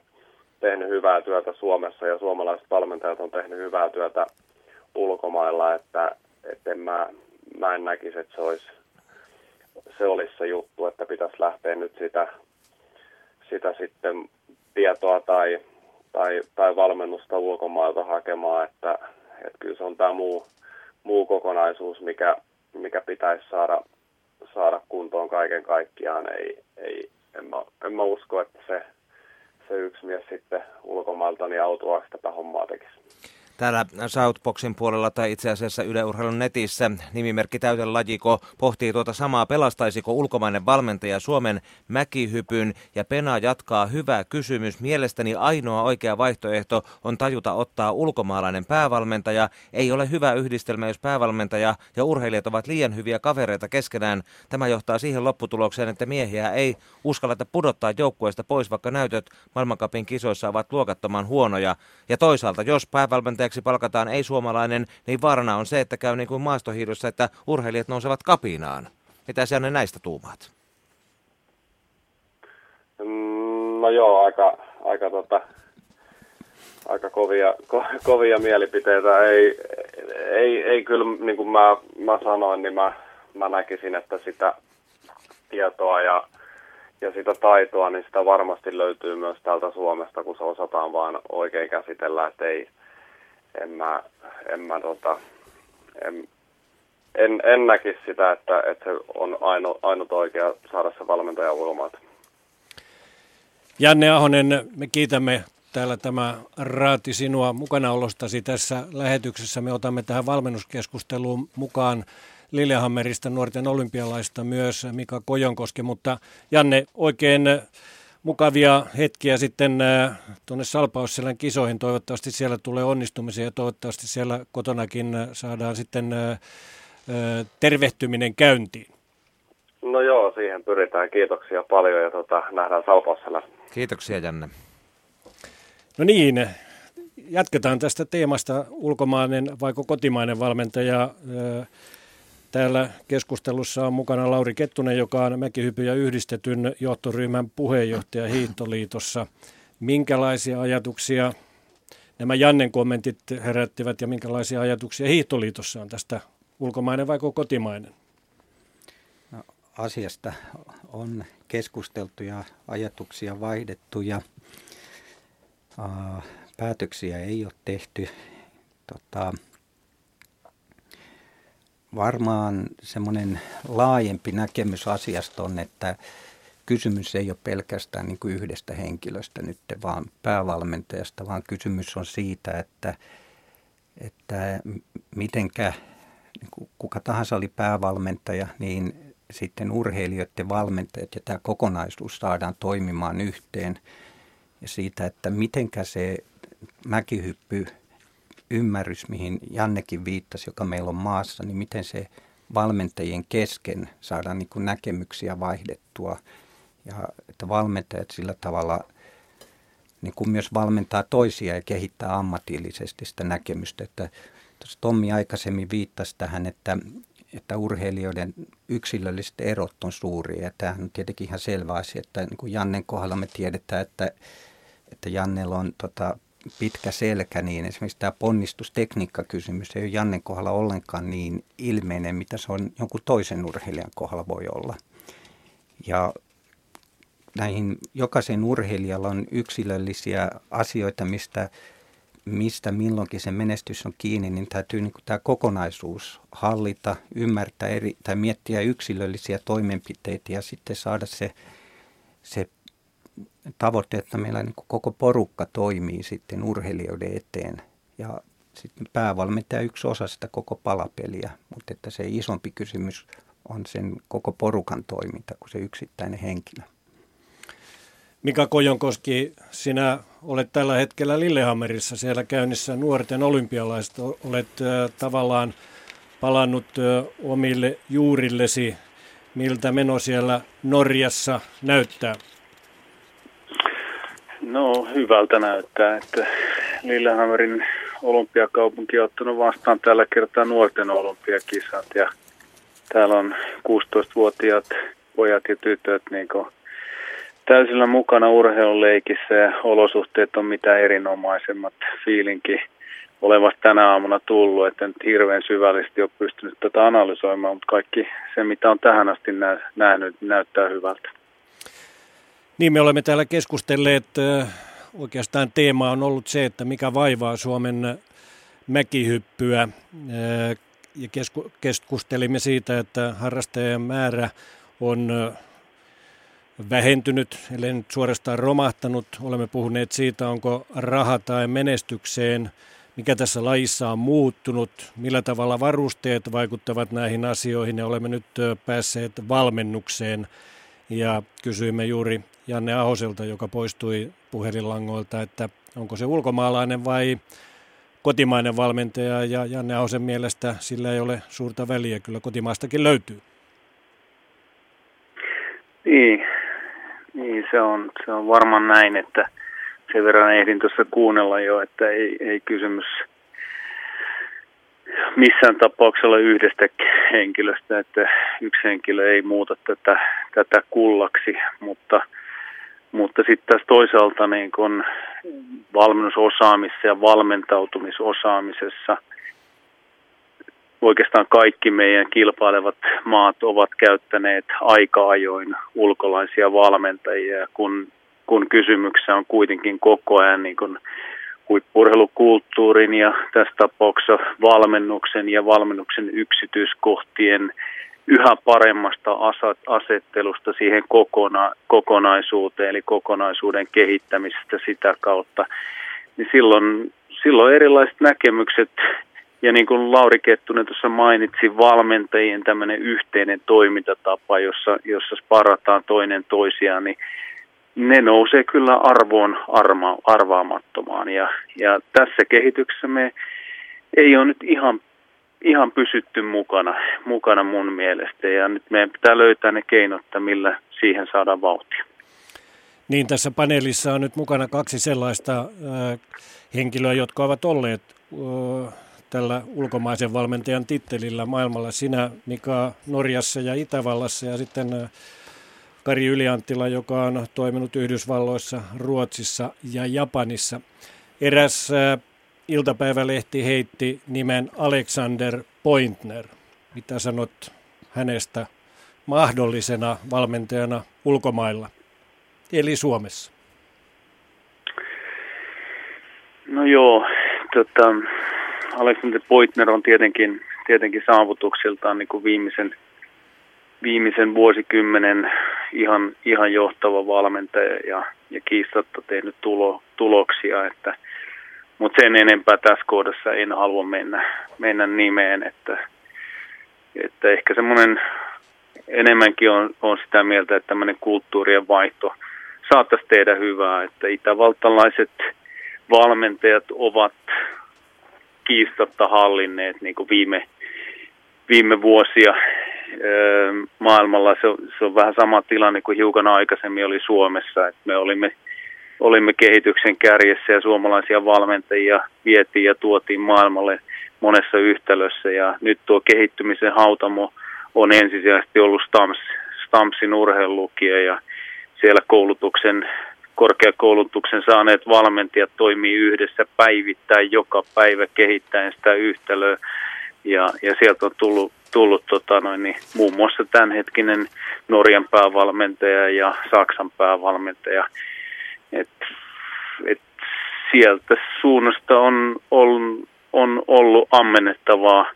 tehnyt hyvää työtä Suomessa ja suomalaiset valmentajat on tehnyt hyvää työtä ulkomailla, että, että en mä, mä en näkisi, että se olisi, se olisi se juttu, että pitäisi lähteä nyt sitä, sitä sitten tietoa tai, tai, tai valmennusta ulkomailta hakemaan, että, että kyllä se on tämä muu, muu kokonaisuus, mikä, mikä pitäisi saada saada kuntoon kaiken kaikkiaan. Ei, ei, en, mä, en mä usko, että se, se yksi mies sitten ulkomailta niin autuaaksi tätä hommaa tekisi. Täällä Southboxin puolella tai itse asiassa Yle Urheilun netissä nimimerkki Täyten Lajiko pohtii tuota samaa, pelastaisiko ulkomainen valmentaja Suomen mäkihypyn ja Pena jatkaa hyvä kysymys. Mielestäni ainoa oikea vaihtoehto on tajuta ottaa ulkomaalainen päävalmentaja. Ei ole hyvä yhdistelmä, jos päävalmentaja ja urheilijat ovat liian hyviä kavereita keskenään. Tämä johtaa siihen lopputulokseen, että miehiä ei uskalleta pudottaa joukkueesta pois, vaikka näytöt maailmankapin kisoissa ovat luokattoman huonoja. Ja toisaalta, jos päävalmentaja valmentajaksi palkataan ei-suomalainen, niin vaarana on se, että käy niin kuin maastohiidossa, että urheilijat nousevat kapinaan. Mitä sä näistä tuumaat? Mm, no joo, aika, aika, tota, aika kovia, ko, kovia mielipiteitä. Ei, ei, ei kyllä, niin kuin mä, mä sanoin, niin mä, mä näkisin, että sitä tietoa ja, ja sitä taitoa, niin sitä varmasti löytyy myös täältä Suomesta, kun se osataan vaan oikein käsitellä, että ei, en mä, en mä tota, en, en, en näkisi sitä, että, että se on aino, ainut oikea saada se valmentaja ulkomailta. Janne Ahonen, me kiitämme täällä tämä raati sinua mukanaolostasi tässä lähetyksessä. Me otamme tähän valmennuskeskusteluun mukaan Lillehammerista nuorten olympialaista myös Mika Kojonkoski, mutta Janne, oikein mukavia hetkiä sitten äh, tuonne Salpausselän kisoihin. Toivottavasti siellä tulee onnistumisia ja toivottavasti siellä kotonakin saadaan sitten äh, äh, tervehtyminen käyntiin. No joo, siihen pyritään. Kiitoksia paljon ja tota, nähdään Salpausselän. Kiitoksia Janne. No niin, jatketaan tästä teemasta ulkomainen vai kotimainen valmentaja. Täällä keskustelussa on mukana Lauri Kettunen, joka on Mäkihypy ja yhdistetyn johtoryhmän puheenjohtaja Hiihtoliitossa. Minkälaisia ajatuksia nämä Jannen kommentit herättivät ja minkälaisia ajatuksia Hiihtoliitossa on tästä ulkomainen vai kotimainen? No, asiasta on keskusteltu ja ajatuksia vaihdettu ja uh, päätöksiä ei ole tehty. Tota, varmaan semmoinen laajempi näkemys asiasta on, että kysymys ei ole pelkästään niin kuin yhdestä henkilöstä nyt, vaan päävalmentajasta, vaan kysymys on siitä, että, että mitenkä niin kuka tahansa oli päävalmentaja, niin sitten urheilijoiden valmentajat ja tämä kokonaisuus saadaan toimimaan yhteen. Ja siitä, että mitenkä se mäkihyppy ymmärrys, mihin Jannekin viittasi, joka meillä on maassa, niin miten se valmentajien kesken saadaan niin kuin näkemyksiä vaihdettua ja että valmentajat sillä tavalla niin kuin myös valmentaa toisia ja kehittää ammatillisesti sitä näkemystä. Että Tommi aikaisemmin viittasi tähän, että, että urheilijoiden yksilölliset erot on suuria ja tämähän on tietenkin ihan selvä asia, että niin kuin Jannen kohdalla me tiedetään, että, että Jannella on tota, pitkä selkä, niin esimerkiksi tämä ponnistustekniikkakysymys ei ole Jannen kohdalla ollenkaan niin ilmeinen, mitä se on jonkun toisen urheilijan kohdalla voi olla. Ja näihin jokaisen urheilijalla on yksilöllisiä asioita, mistä, mistä milloinkin se menestys on kiinni, niin täytyy niin tämä kokonaisuus hallita, ymmärtää eri, tai miettiä yksilöllisiä toimenpiteitä ja sitten saada se, se tavoite, että meillä niin koko porukka toimii sitten urheilijoiden eteen. Ja sitten päävalmentaja yksi osa sitä koko palapeliä, mutta että se isompi kysymys on sen koko porukan toiminta kuin se yksittäinen henkilö. Mika Kojonkoski, sinä olet tällä hetkellä Lillehammerissa siellä käynnissä nuorten olympialaiset. Olet tavallaan palannut omille juurillesi. Miltä meno siellä Norjassa näyttää? No hyvältä näyttää, että Lillehammerin olympiakaupunki on ottanut vastaan tällä kertaa nuorten olympiakisat ja täällä on 16-vuotiaat pojat ja tytöt niin täysillä mukana urheiluleikissä ja olosuhteet on mitä erinomaisemmat. Fiilinki olevasta tänä aamuna tullut, että nyt hirveän syvällisesti ole pystynyt tätä analysoimaan, mutta kaikki se mitä on tähän asti nähnyt näyttää hyvältä. Niin, me olemme täällä keskustelleet, oikeastaan teema on ollut se, että mikä vaivaa Suomen mäkihyppyä. Ja keskustelimme siitä, että harrastajien määrä on vähentynyt, ellei nyt suorastaan romahtanut. Olemme puhuneet siitä, onko raha tai menestykseen, mikä tässä lajissa on muuttunut, millä tavalla varusteet vaikuttavat näihin asioihin ja olemme nyt päässeet valmennukseen. Ja kysyimme juuri Janne Ahoselta, joka poistui puhelinlangoilta, että onko se ulkomaalainen vai kotimainen valmentaja. Ja Janne Ahosen mielestä sillä ei ole suurta väliä, kyllä kotimaastakin löytyy. Niin, niin se, on, se on varmaan näin, että sen verran ehdin tuossa kuunnella jo, että ei, ei kysymys missään tapauksella yhdestä henkilöstä, että yksi henkilö ei muuta tätä, tätä kullaksi, mutta, mutta sitten taas toisaalta niin kun valmennusosaamisessa ja valmentautumisosaamisessa oikeastaan kaikki meidän kilpailevat maat ovat käyttäneet aika ajoin ulkolaisia valmentajia, kun, kun kysymyksessä on kuitenkin koko ajan niin kun huippurheilukulttuurin ja tässä tapauksessa valmennuksen ja valmennuksen yksityiskohtien yhä paremmasta asettelusta siihen kokona, kokonaisuuteen, eli kokonaisuuden kehittämisestä sitä kautta, niin silloin, silloin erilaiset näkemykset, ja niin kuin Lauri Kettunen tuossa mainitsi, valmentajien tämmöinen yhteinen toimintatapa, jossa, jossa sparataan toinen toisiaan, niin ne nousee kyllä arvoon arma, arvaamattomaan. Ja, ja tässä kehityksessä me ei ole nyt ihan, ihan pysytty mukana, mukana mun mielestä. Ja nyt meidän pitää löytää ne keinot, millä siihen saadaan vauhtia. Niin, tässä paneelissa on nyt mukana kaksi sellaista äh, henkilöä, jotka ovat olleet äh, tällä ulkomaisen valmentajan tittelillä maailmalla. Sinä, Mika, Norjassa ja Itävallassa ja sitten äh, Kari Ylianttila, joka on toiminut Yhdysvalloissa, Ruotsissa ja Japanissa. Eräs äh, iltapäivälehti heitti nimen Alexander Pointner. Mitä sanot hänestä mahdollisena valmentajana ulkomailla, eli Suomessa? No joo, tota, Alexander Pointner on tietenkin, tietenkin saavutuksiltaan niin kuin viimeisen – viimeisen vuosikymmenen ihan, ihan johtava valmentaja ja, ja kiistatta tehnyt tulo, tuloksia, että, mutta sen enempää tässä kohdassa en halua mennä, mennä nimeen, että, että ehkä semmoinen enemmänkin on, on sitä mieltä, että tämmöinen kulttuurien vaihto saattaisi tehdä hyvää, että itävaltalaiset valmentajat ovat kiistatta hallinneet niin kuin viime, viime vuosia maailmalla se se on vähän sama tilanne kuin hiukan aikaisemmin oli Suomessa, että me olimme, olimme kehityksen kärjessä ja suomalaisia valmentajia vietiin ja tuotiin maailmalle monessa yhtälössä. Ja nyt tuo kehittymisen hautamo on ensisijaisesti ollut Stams, Stamsin urheilulukija ja siellä koulutuksen, korkeakoulutuksen saaneet valmentajat toimii yhdessä päivittäin joka päivä kehittäen sitä yhtälöä. Ja, ja sieltä on tullut tullut tota noin, niin, muun muassa tämänhetkinen Norjan päävalmentaja ja Saksan päävalmentaja. Et, et sieltä suunnasta on, on, on ollut ammennettavaa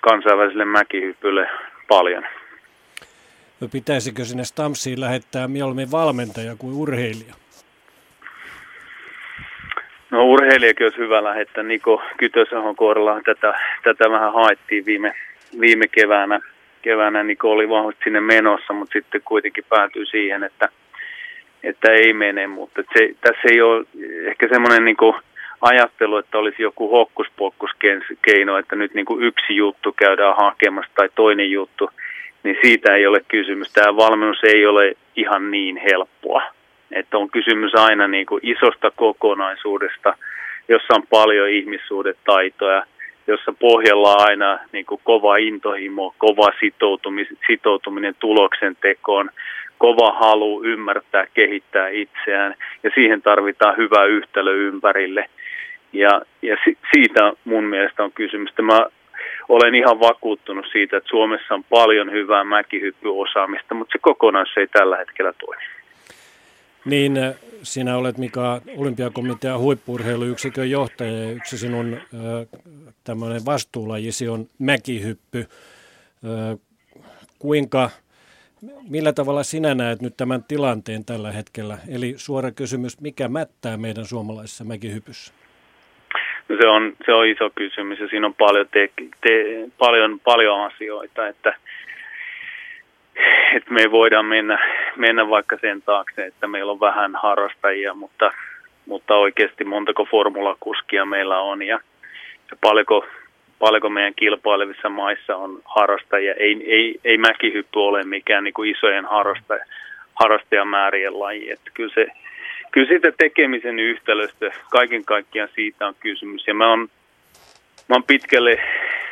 kansainväliselle mäkihypylle paljon. No pitäisikö sinne Stamsiin lähettää mieluummin valmentaja kuin urheilija? No urheilijakin olisi hyvä lähettää. Niko Kytösahon kohdalla tätä, tätä vähän haettiin viime, viime keväänä, keväänä niin oli vahvasti sinne menossa, mutta sitten kuitenkin päätyi siihen, että, että ei mene. Mutta se, tässä ei ole ehkä semmoinen niin ajattelu, että olisi joku hokkuspokkuskeino, että nyt niin kuin yksi juttu käydään hakemassa tai toinen juttu, niin siitä ei ole kysymys. Tämä valmennus ei ole ihan niin helppoa. Että on kysymys aina niin kuin isosta kokonaisuudesta, jossa on paljon ihmissuhdetaitoja – jossa pohjalla on aina niin kuin kova intohimo, kova sitoutuminen, sitoutuminen tuloksen tekoon, kova halu ymmärtää, kehittää itseään ja siihen tarvitaan hyvä yhtälö ympärille. Ja, ja si, siitä mun mielestä on kysymys. Mä olen ihan vakuuttunut siitä, että Suomessa on paljon hyvää mäkihyppyosaamista, mutta se kokonaisuus ei tällä hetkellä toimi. Niin, äh, sinä olet Mika olympiakomitean huippurheiluyksikön johtaja ja yksi sinun äh, tämmöinen vastuulajisi on mäkihyppy. Äh, kuinka, millä tavalla sinä näet nyt tämän tilanteen tällä hetkellä? Eli suora kysymys, mikä mättää meidän suomalaisessa mäkihypyssä? No se, on, se on iso kysymys ja siinä on paljon, te, te, paljon, paljon asioita, että että me voidaan mennä, mennä vaikka sen taakse, että meillä on vähän harrastajia, mutta, mutta oikeasti montako formulakuskia meillä on ja, ja paljonko, paljonko meidän kilpailevissa maissa on harrastajia. Ei, ei, ei mäkihyppy ole mikään niin kuin isojen harrastaja, harrastajamäärien laji. Että kyllä, se, kyllä siitä tekemisen yhtälöstä kaiken kaikkiaan siitä on kysymys. Ja mä oon, mä oon pitkälle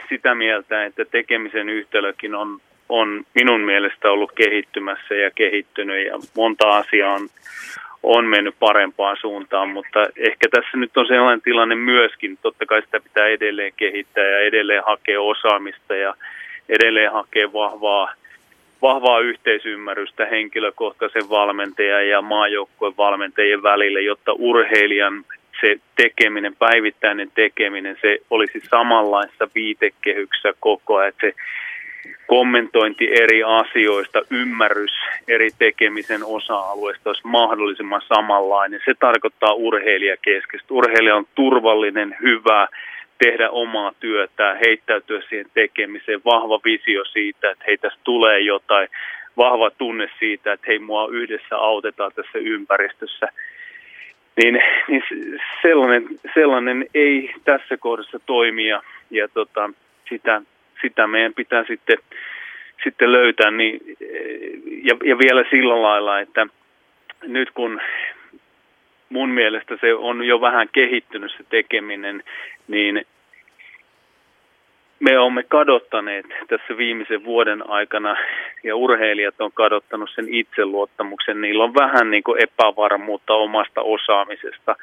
sitä mieltä, että tekemisen yhtälökin on on minun mielestä ollut kehittymässä ja kehittynyt ja monta asiaa on, on mennyt parempaan suuntaan, mutta ehkä tässä nyt on sellainen tilanne myöskin, totta kai sitä pitää edelleen kehittää ja edelleen hakea osaamista ja edelleen hakea vahvaa, vahvaa yhteisymmärrystä henkilökohtaisen valmentajan ja maajoukkueen valmentajien välille, jotta urheilijan se tekeminen, päivittäinen tekeminen, se olisi samanlaista viitekehyksessä koko ajan, että se kommentointi eri asioista, ymmärrys eri tekemisen osa-alueista olisi mahdollisimman samanlainen. Se tarkoittaa urheilijakeskeistä. Urheilija on turvallinen, hyvä, tehdä omaa työtä, heittäytyä siihen tekemiseen, vahva visio siitä, että hei tulee jotain, vahva tunne siitä, että hei mua yhdessä autetaan tässä ympäristössä. Niin, niin sellainen, sellainen ei tässä kohdassa toimia ja tota, sitä, sitä meidän pitää sitten, sitten löytää. Niin, ja, ja vielä sillä lailla, että nyt kun mun mielestä se on jo vähän kehittynyt se tekeminen, niin me olemme kadottaneet tässä viimeisen vuoden aikana ja urheilijat on kadottanut sen itseluottamuksen. Niillä on vähän niin kuin epävarmuutta omasta osaamisesta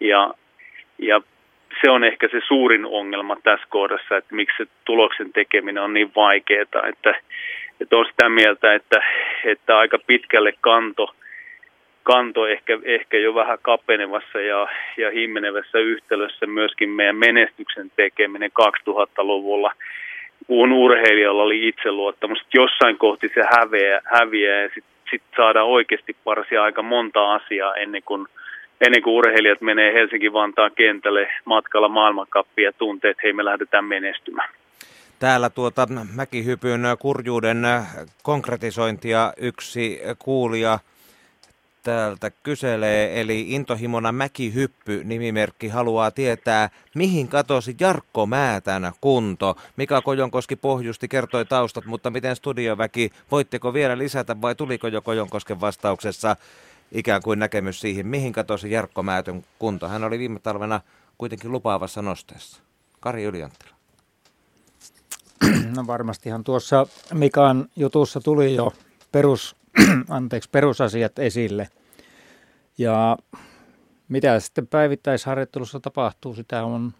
ja, ja se on ehkä se suurin ongelma tässä kohdassa, että miksi se tuloksen tekeminen on niin vaikeaa, että, että on sitä mieltä, että, että aika pitkälle kanto, kanto ehkä, ehkä jo vähän kapenevassa ja, ja himmenevässä yhtälössä myöskin meidän menestyksen tekeminen 2000-luvulla, kun urheilijalla oli itseluottamus. Jossain kohti se häviää, häviää ja sitten sit saadaan oikeasti parsia aika monta asiaa ennen kuin – ennen kuin urheilijat menee Helsinki-Vantaan kentälle matkalla maailmankappia ja tuntee, että hei me lähdetään menestymään. Täällä tuota mäkihypyn kurjuuden konkretisointia yksi kuulija täältä kyselee, eli intohimona mäkihyppy nimimerkki haluaa tietää, mihin katosi Jarkko Määtän kunto. Mika Kojonkoski pohjusti, kertoi taustat, mutta miten studioväki, voitteko vielä lisätä vai tuliko jo Kojonkosken vastauksessa ikään kuin näkemys siihen, mihin katosi Jarkko Määtön kunto. Hän oli viime talvena kuitenkin lupaavassa nosteessa. Kari Ylianttila. No varmastihan tuossa Mikan jutussa tuli jo perus, anteeksi, perusasiat esille. Ja mitä sitten päivittäisharjoittelussa tapahtuu, sitä on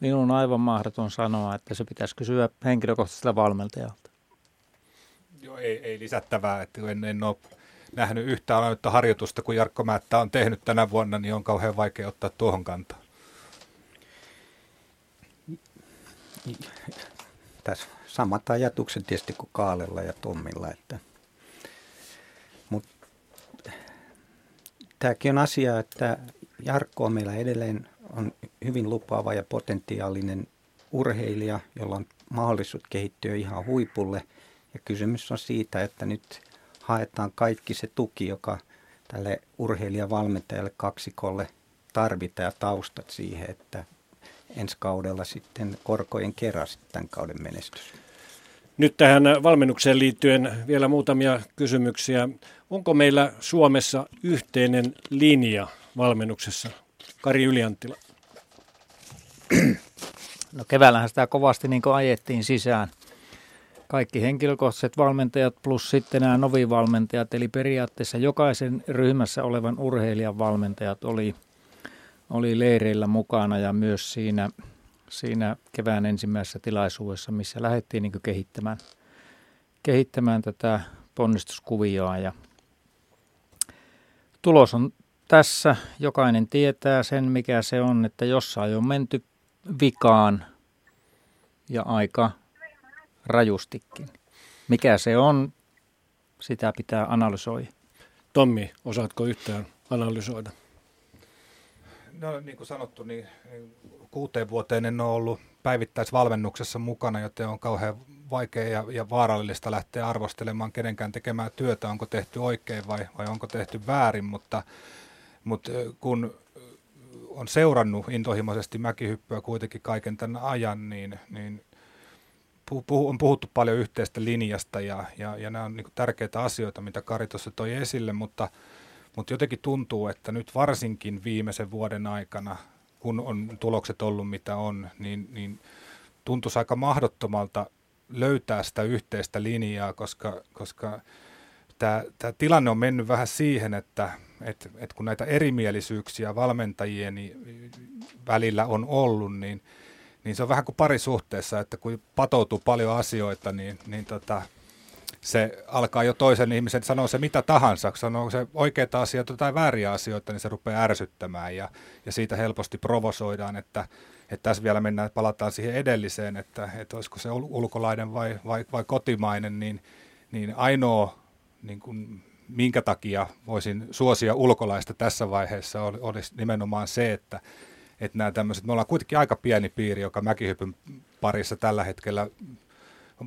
minun aivan mahdoton sanoa, että se pitäisi kysyä henkilökohtaiselta valmentajalta. Joo, ei, ei lisättävää, että en, en ole nähnyt yhtään ainutta harjoitusta, kun Jarkko Määttä on tehnyt tänä vuonna, niin on kauhean vaikea ottaa tuohon kantaa. Tässä samat ajatukset tietysti kuin Kaalella ja Tommilla, että mutta tämäkin on asia, että Jarkko on meillä edelleen on hyvin lupaava ja potentiaalinen urheilija, jolla on mahdollisuus kehittyä ihan huipulle. Ja kysymys on siitä, että nyt haetaan kaikki se tuki, joka tälle urheilijavalmentajalle kaksikolle tarvitaan ja taustat siihen, että ensi kaudella sitten korkojen kerran tämän kauden menestys. Nyt tähän valmennukseen liittyen vielä muutamia kysymyksiä. Onko meillä Suomessa yhteinen linja valmennuksessa? Kari Ylianttila. No keväällähän sitä kovasti niin ajettiin sisään kaikki henkilökohtaiset valmentajat plus sitten nämä novivalmentajat, eli periaatteessa jokaisen ryhmässä olevan urheilijan valmentajat oli, oli leireillä mukana ja myös siinä, siinä kevään ensimmäisessä tilaisuudessa, missä lähdettiin niin kehittämään, kehittämään tätä ponnistuskuvioa ja tulos on tässä. Jokainen tietää sen, mikä se on, että jossain on menty vikaan ja aika rajustikin. Mikä se on, sitä pitää analysoida. Tommi, osaatko yhtään analysoida? No niin kuin sanottu, niin, niin kuuteen vuoteen en ole ollut päivittäisvalmennuksessa mukana, joten on kauhean vaikea ja, ja vaarallista lähteä arvostelemaan kenenkään tekemään työtä, onko tehty oikein vai, vai onko tehty väärin, mutta, mutta kun on seurannut intohimoisesti mäkihyppyä kuitenkin kaiken tämän ajan, niin, niin on puhuttu paljon yhteistä linjasta ja, ja, ja nämä on niin tärkeitä asioita, mitä Kari tuossa toi esille, mutta, mutta jotenkin tuntuu, että nyt varsinkin viimeisen vuoden aikana, kun on tulokset ollut mitä on, niin, niin tuntuisi aika mahdottomalta löytää sitä yhteistä linjaa, koska, koska tämä, tämä tilanne on mennyt vähän siihen, että, että, että kun näitä erimielisyyksiä valmentajien välillä on ollut, niin – niin se on vähän kuin parisuhteessa, että kun patoutuu paljon asioita, niin, niin tota, se alkaa jo toisen ihmisen sanoa se mitä tahansa, sanoo se oikeita asioita tai vääriä asioita, niin se rupeaa ärsyttämään ja, ja siitä helposti provosoidaan, että, että tässä vielä mennään, palataan siihen edelliseen, että, että olisiko se ulkolainen vai, vai, vai kotimainen, niin, niin ainoa niin kuin, minkä takia voisin suosia ulkolaista tässä vaiheessa olisi nimenomaan se, että, että nämä tämmöiset, me ollaan kuitenkin aika pieni piiri, joka mäkihypyn parissa tällä hetkellä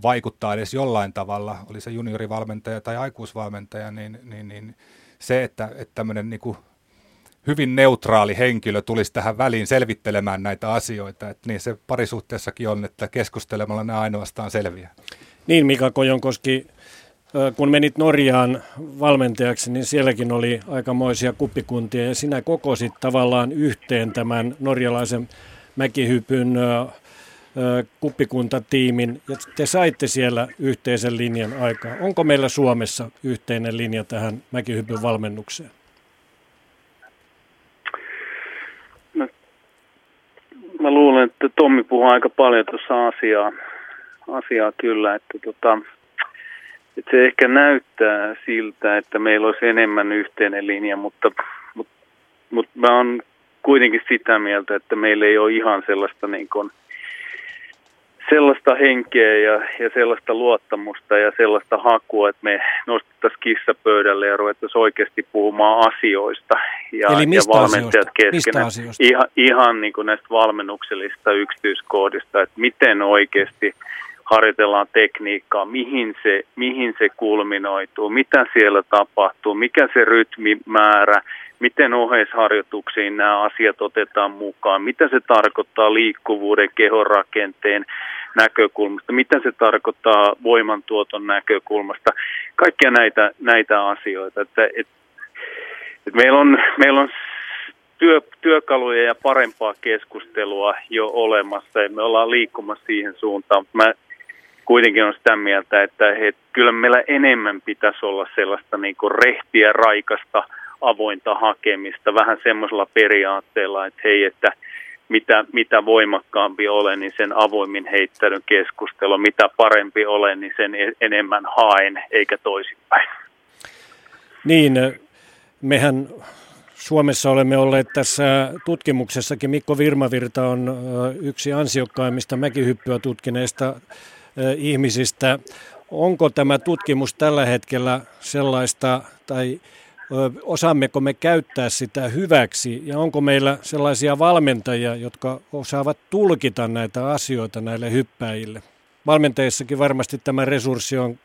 vaikuttaa edes jollain tavalla, oli se juniorivalmentaja tai aikuisvalmentaja, niin, niin, niin se, että, että tämmöinen niin kuin hyvin neutraali henkilö tulisi tähän väliin selvittelemään näitä asioita, että niin se parisuhteessakin on, että keskustelemalla ne ainoastaan selviää. Niin Mika Kojonkoski, kun menit Norjaan valmentajaksi, niin sielläkin oli aikamoisia kuppikuntia ja sinä kokosit tavallaan yhteen tämän norjalaisen mäkihypyn kuppikuntatiimin ja te saitte siellä yhteisen linjan aikaa. Onko meillä Suomessa yhteinen linja tähän mäkihypyn valmennukseen? No, mä luulen, että Tommi puhuu aika paljon tuossa asiaa, asiaa kyllä, että tota, että se ehkä näyttää siltä, että meillä olisi enemmän yhteinen linja, mutta, mutta, mutta mä oon kuitenkin sitä mieltä, että meillä ei ole ihan sellaista niin kuin, sellaista henkeä ja, ja sellaista luottamusta ja sellaista hakua, että me nostettaisiin kissa pöydälle ja ruvettaisiin oikeasti puhumaan asioista ja, Eli mistä ja valmentajat keskenään. Mistä ihan, ihan niin kuin näistä valmennuksellisista yksityiskohdista, että miten oikeasti harjoitellaan tekniikkaa, mihin se, mihin se kulminoituu, mitä siellä tapahtuu, mikä se rytmimäärä, miten oheisharjoituksiin nämä asiat otetaan mukaan, mitä se tarkoittaa liikkuvuuden, kehonrakenteen näkökulmasta, mitä se tarkoittaa voimantuoton näkökulmasta, kaikkia näitä, näitä asioita. Että, et, et meillä on, meillä on työ, työkaluja ja parempaa keskustelua jo olemassa ja me ollaan liikkumassa siihen suuntaan. Mä kuitenkin on sitä mieltä, että he, kyllä meillä enemmän pitäisi olla sellaista niin kuin rehtiä, raikasta, avointa hakemista, vähän semmoisella periaatteella, että hei, että mitä, mitä voimakkaampi olen, niin sen avoimin heittäydyn keskustelu, mitä parempi olen, niin sen e-, enemmän haen, eikä toisinpäin. Niin, mehän Suomessa olemme olleet tässä tutkimuksessakin. Mikko Virmavirta on yksi ansiokkaimmista mäkihyppyä tutkineista ihmisistä. Onko tämä tutkimus tällä hetkellä sellaista, tai osaammeko me käyttää sitä hyväksi, ja onko meillä sellaisia valmentajia, jotka osaavat tulkita näitä asioita näille hyppäjille? Valmentajissakin varmasti tämä resurssi on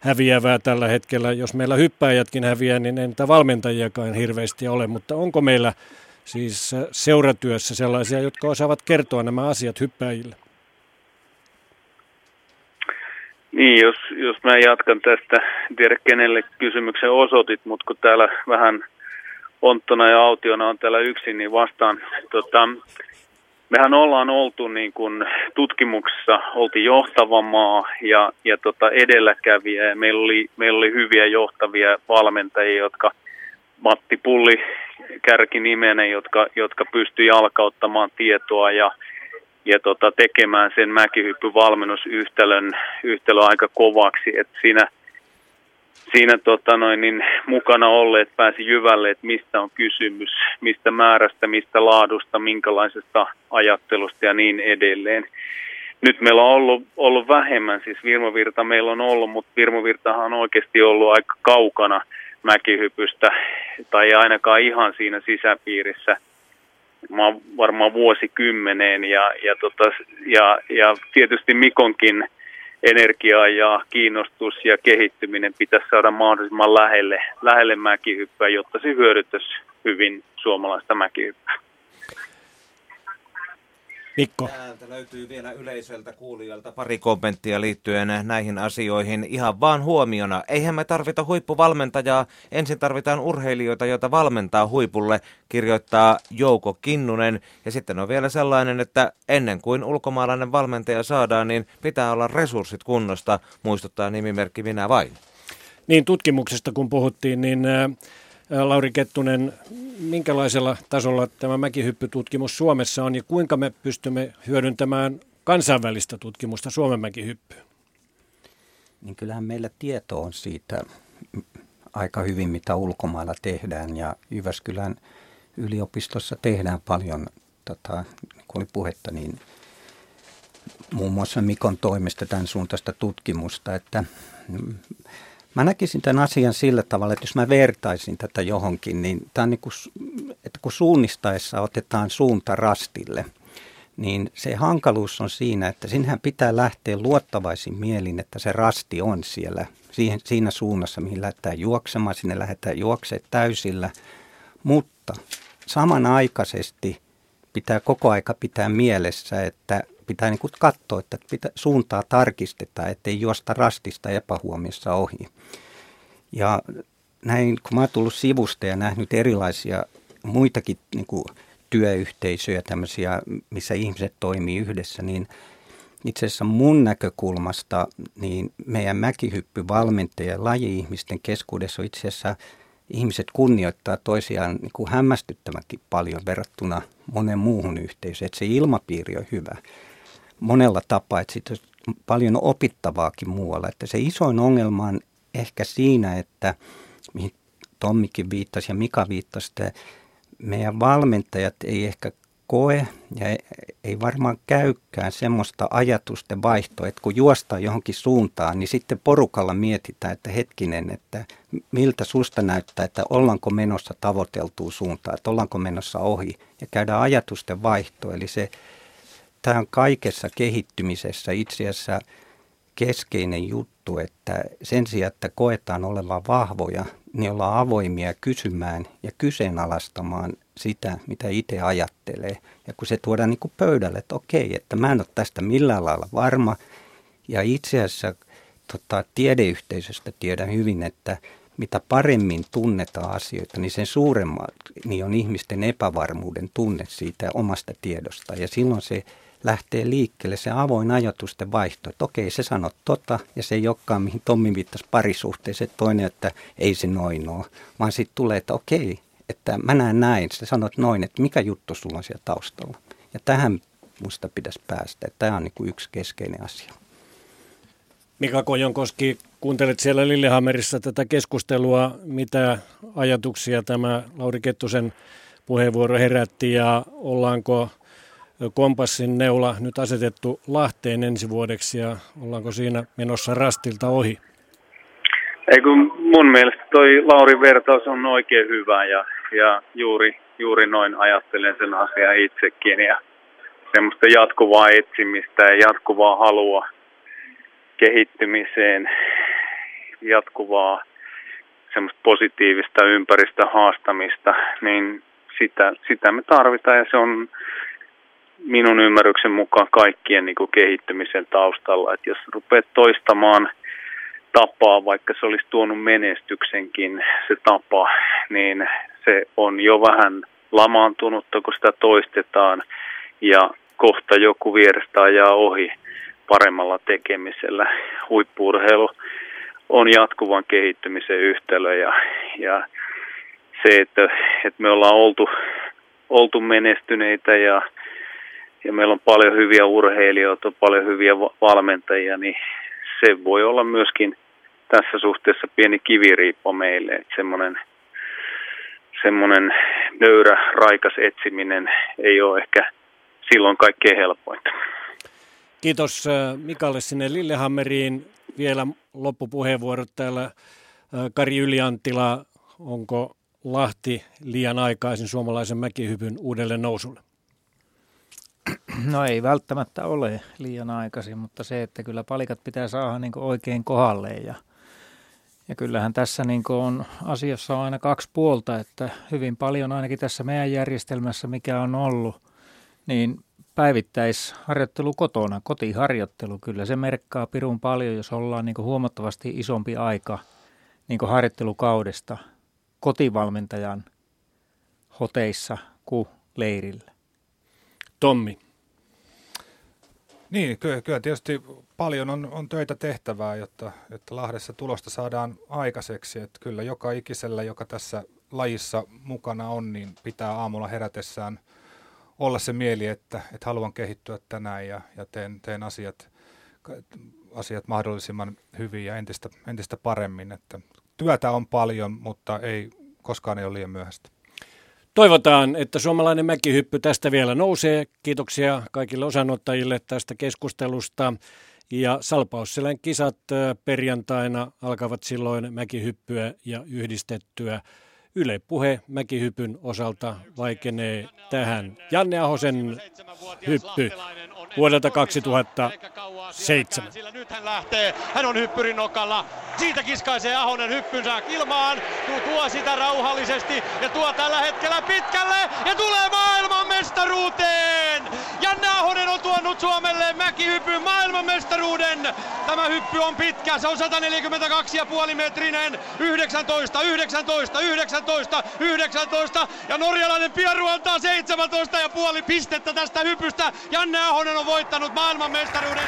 häviävää tällä hetkellä. Jos meillä hyppäjätkin häviää, niin ei niitä valmentajiakaan hirveästi ole, mutta onko meillä siis seuratyössä sellaisia, jotka osaavat kertoa nämä asiat hyppäjille? Niin, jos, jos mä jatkan tästä, en tiedä kenelle kysymyksen osoitit, mutta kun täällä vähän Onttona ja Autiona on täällä yksin, niin vastaan. Tota, mehän ollaan oltu niin kuin tutkimuksessa, oltiin johtava maa ja, ja tota edelläkävijä ja meillä oli, meillä oli hyviä johtavia valmentajia, jotka Matti Pulli kärki nimenä, jotka, jotka pystyi jalkauttamaan tietoa ja ja tota, tekemään sen mäkihyppyvalmennusyhtälön yhtälön aika kovaksi, että siinä, siinä tota noin, niin mukana olleet pääsi jyvälle, että mistä on kysymys, mistä määrästä, mistä laadusta, minkälaisesta ajattelusta ja niin edelleen. Nyt meillä on ollut, ollut vähemmän, siis Virmovirta meillä on ollut, mutta Virmovirtahan on oikeasti ollut aika kaukana mäkihypystä, tai ainakaan ihan siinä sisäpiirissä – varmaan vuosikymmeneen ja, ja, tota, ja, ja tietysti Mikonkin energia ja kiinnostus ja kehittyminen pitäisi saada mahdollisimman lähelle, lähelle mäkihyppää, jotta se hyödyttäisi hyvin suomalaista mäkihyppää. Mikko. Täältä löytyy vielä yleisöltä kuulijoilta pari kommenttia liittyen näihin asioihin. Ihan vaan huomiona. Eihän me tarvita huippuvalmentajaa. Ensin tarvitaan urheilijoita, joita valmentaa huipulle, kirjoittaa Jouko Kinnunen. Ja sitten on vielä sellainen, että ennen kuin ulkomaalainen valmentaja saadaan, niin pitää olla resurssit kunnosta, muistuttaa nimimerkki minä vain. Niin tutkimuksesta kun puhuttiin, niin Lauri Kettunen, minkälaisella tasolla tämä mäkihyppytutkimus Suomessa on ja kuinka me pystymme hyödyntämään kansainvälistä tutkimusta Suomen mäkihyppyyn? niin kyllähän meillä tieto on siitä aika hyvin, mitä ulkomailla tehdään. Ja Jyväskylän yliopistossa tehdään paljon, tota, kun oli puhetta, niin muun muassa Mikon toimesta tämän suuntaista tutkimusta, että Mä näkisin tämän asian sillä tavalla, että jos mä vertaisin tätä johonkin, niin tämä on niin kuin, että kun suunnistaessa otetaan suunta rastille, niin se hankaluus on siinä, että sinähän pitää lähteä luottavaisin mielin, että se rasti on siellä siihen, siinä suunnassa, mihin lähdetään juoksemaan, sinne lähdetään juoksemaan täysillä, mutta samanaikaisesti pitää koko aika pitää mielessä, että pitää niin kuin katsoa, että pitää, suuntaa tarkistetaan, ettei juosta rastista epähuomiossa ohi. Ja näin, kun mä oon tullut sivusta ja nähnyt erilaisia muitakin niin kuin työyhteisöjä, tämmöisiä, missä ihmiset toimii yhdessä, niin itse asiassa mun näkökulmasta niin meidän mäkihyppyvalmentajien laji-ihmisten keskuudessa on itse asiassa ihmiset kunnioittaa toisiaan niin kuin hämmästyttävänkin paljon verrattuna monen muuhun yhteisöön, että se ilmapiiri on hyvä monella tapaa, että siitä on paljon opittavaakin muualla. Että se isoin ongelma on ehkä siinä, että mihin Tommikin viittasi ja Mika viittasi, että meidän valmentajat ei ehkä koe ja ei varmaan käykään semmoista ajatusten vaihtoa, että kun juostaan johonkin suuntaan, niin sitten porukalla mietitään, että hetkinen, että miltä susta näyttää, että ollaanko menossa tavoiteltuun suuntaan, että ollaanko menossa ohi ja käydään ajatusten vaihto. Eli se tämä on kaikessa kehittymisessä itse asiassa keskeinen juttu, että sen sijaan, että koetaan olevan vahvoja, niin ollaan avoimia kysymään ja kyseenalaistamaan sitä, mitä itse ajattelee. Ja kun se tuodaan niin kuin pöydälle, että okei, että mä en ole tästä millään lailla varma. Ja itse asiassa tota, tiedeyhteisöstä tiedän hyvin, että mitä paremmin tunnetaan asioita, niin sen suuremmat niin on ihmisten epävarmuuden tunne siitä omasta tiedosta. Ja silloin se lähtee liikkeelle se avoin ajatusten vaihto, että okei se sanot tota ja se ei olekaan mihin Tommi viittasi parisuhteeseen, toinen, että ei se noin ole, vaan sitten tulee, että okei, että mä näen näin, sä sanot noin, että mikä juttu sulla on siellä taustalla. Ja tähän musta pitäisi päästä, että tämä on niin kuin yksi keskeinen asia. Mika Kojonkoski, kuuntelet siellä Lillehammerissa tätä keskustelua. Mitä ajatuksia tämä Lauri Kettusen puheenvuoro herätti ja ollaanko kompassin neula nyt asetettu Lahteen ensi vuodeksi ja ollaanko siinä menossa rastilta ohi? Ei kun mun mielestä toi Lauri vertaus on oikein hyvä ja, ja juuri, juuri noin ajattelen sen asian itsekin ja semmoista jatkuvaa etsimistä ja jatkuvaa halua kehittymiseen, jatkuvaa semmoista positiivista ympäristöhaastamista, niin sitä, sitä me tarvitaan ja se on minun ymmärryksen mukaan kaikkien niin kuin kehittymisen taustalla. Että jos rupeat toistamaan tapaa, vaikka se olisi tuonut menestyksenkin se tapa, niin se on jo vähän lamaantunutta, kun sitä toistetaan ja kohta joku vierestä ajaa ohi paremmalla tekemisellä. Huippuurheilu on jatkuvan kehittymisen yhtälö ja, ja se, että, että me ollaan oltu, oltu menestyneitä ja ja meillä on paljon hyviä urheilijoita, paljon hyviä valmentajia, niin se voi olla myöskin tässä suhteessa pieni kiviriippo meille, että semmoinen, semmoinen nöyrä, raikas etsiminen ei ole ehkä silloin kaikkein helpointa. Kiitos äh, Mikalle sinne Lillehammeriin. Vielä loppupuheenvuorot täällä. Äh, Kari Yliantila, onko Lahti liian aikaisin suomalaisen mäkihypyn uudelle nousulle? No ei välttämättä ole liian aikaisin, mutta se, että kyllä palikat pitää saada niin oikein kohdalleen ja, ja kyllähän tässä niin on asiassa on aina kaksi puolta, että hyvin paljon ainakin tässä meidän järjestelmässä, mikä on ollut, niin päivittäisharjoittelu kotona, kotiharjoittelu, kyllä se merkkaa pirun paljon, jos ollaan niin huomattavasti isompi aika niin harjoittelukaudesta kotivalmentajan hoteissa kuin leirillä. Tommi. Niin, kyllä, kyllä tietysti paljon on, on töitä tehtävää, jotta, jotta Lahdessa tulosta saadaan aikaiseksi. Että kyllä joka ikisellä, joka tässä lajissa mukana on, niin pitää aamulla herätessään olla se mieli, että, että haluan kehittyä tänään ja, ja teen, teen asiat asiat mahdollisimman hyvin ja entistä, entistä paremmin. Että työtä on paljon, mutta ei koskaan ei ole liian myöhäistä. Toivotaan, että suomalainen mäkihyppy tästä vielä nousee. Kiitoksia kaikille osanottajille tästä keskustelusta. Ja Salpausselän kisat perjantaina alkavat silloin mäkihyppyä ja yhdistettyä. Yle Puhe Mäkihypyn osalta vaikenee tähän. Janne Ahosen hyppy vuodelta 2007. Sillä nyt hän lähtee, hän on hyppyrin nokalla. Siitä kiskaisee Ahonen hyppynsä ilmaan, tuo, sitä rauhallisesti ja tuo tällä hetkellä pitkälle ja tulee maailmanmestaruuteen! Janne Ahonen on tuonut Suomelle mäkihyppyn maailmanmestaruuden. Tämä hyppy on pitkä, se on 142,5 metrinen, 19, 19, 19, 19 ja norjalainen Pieru antaa 17,5 pistettä tästä hypystä. Janne Ahonen on voittanut maailmanmestaruuden.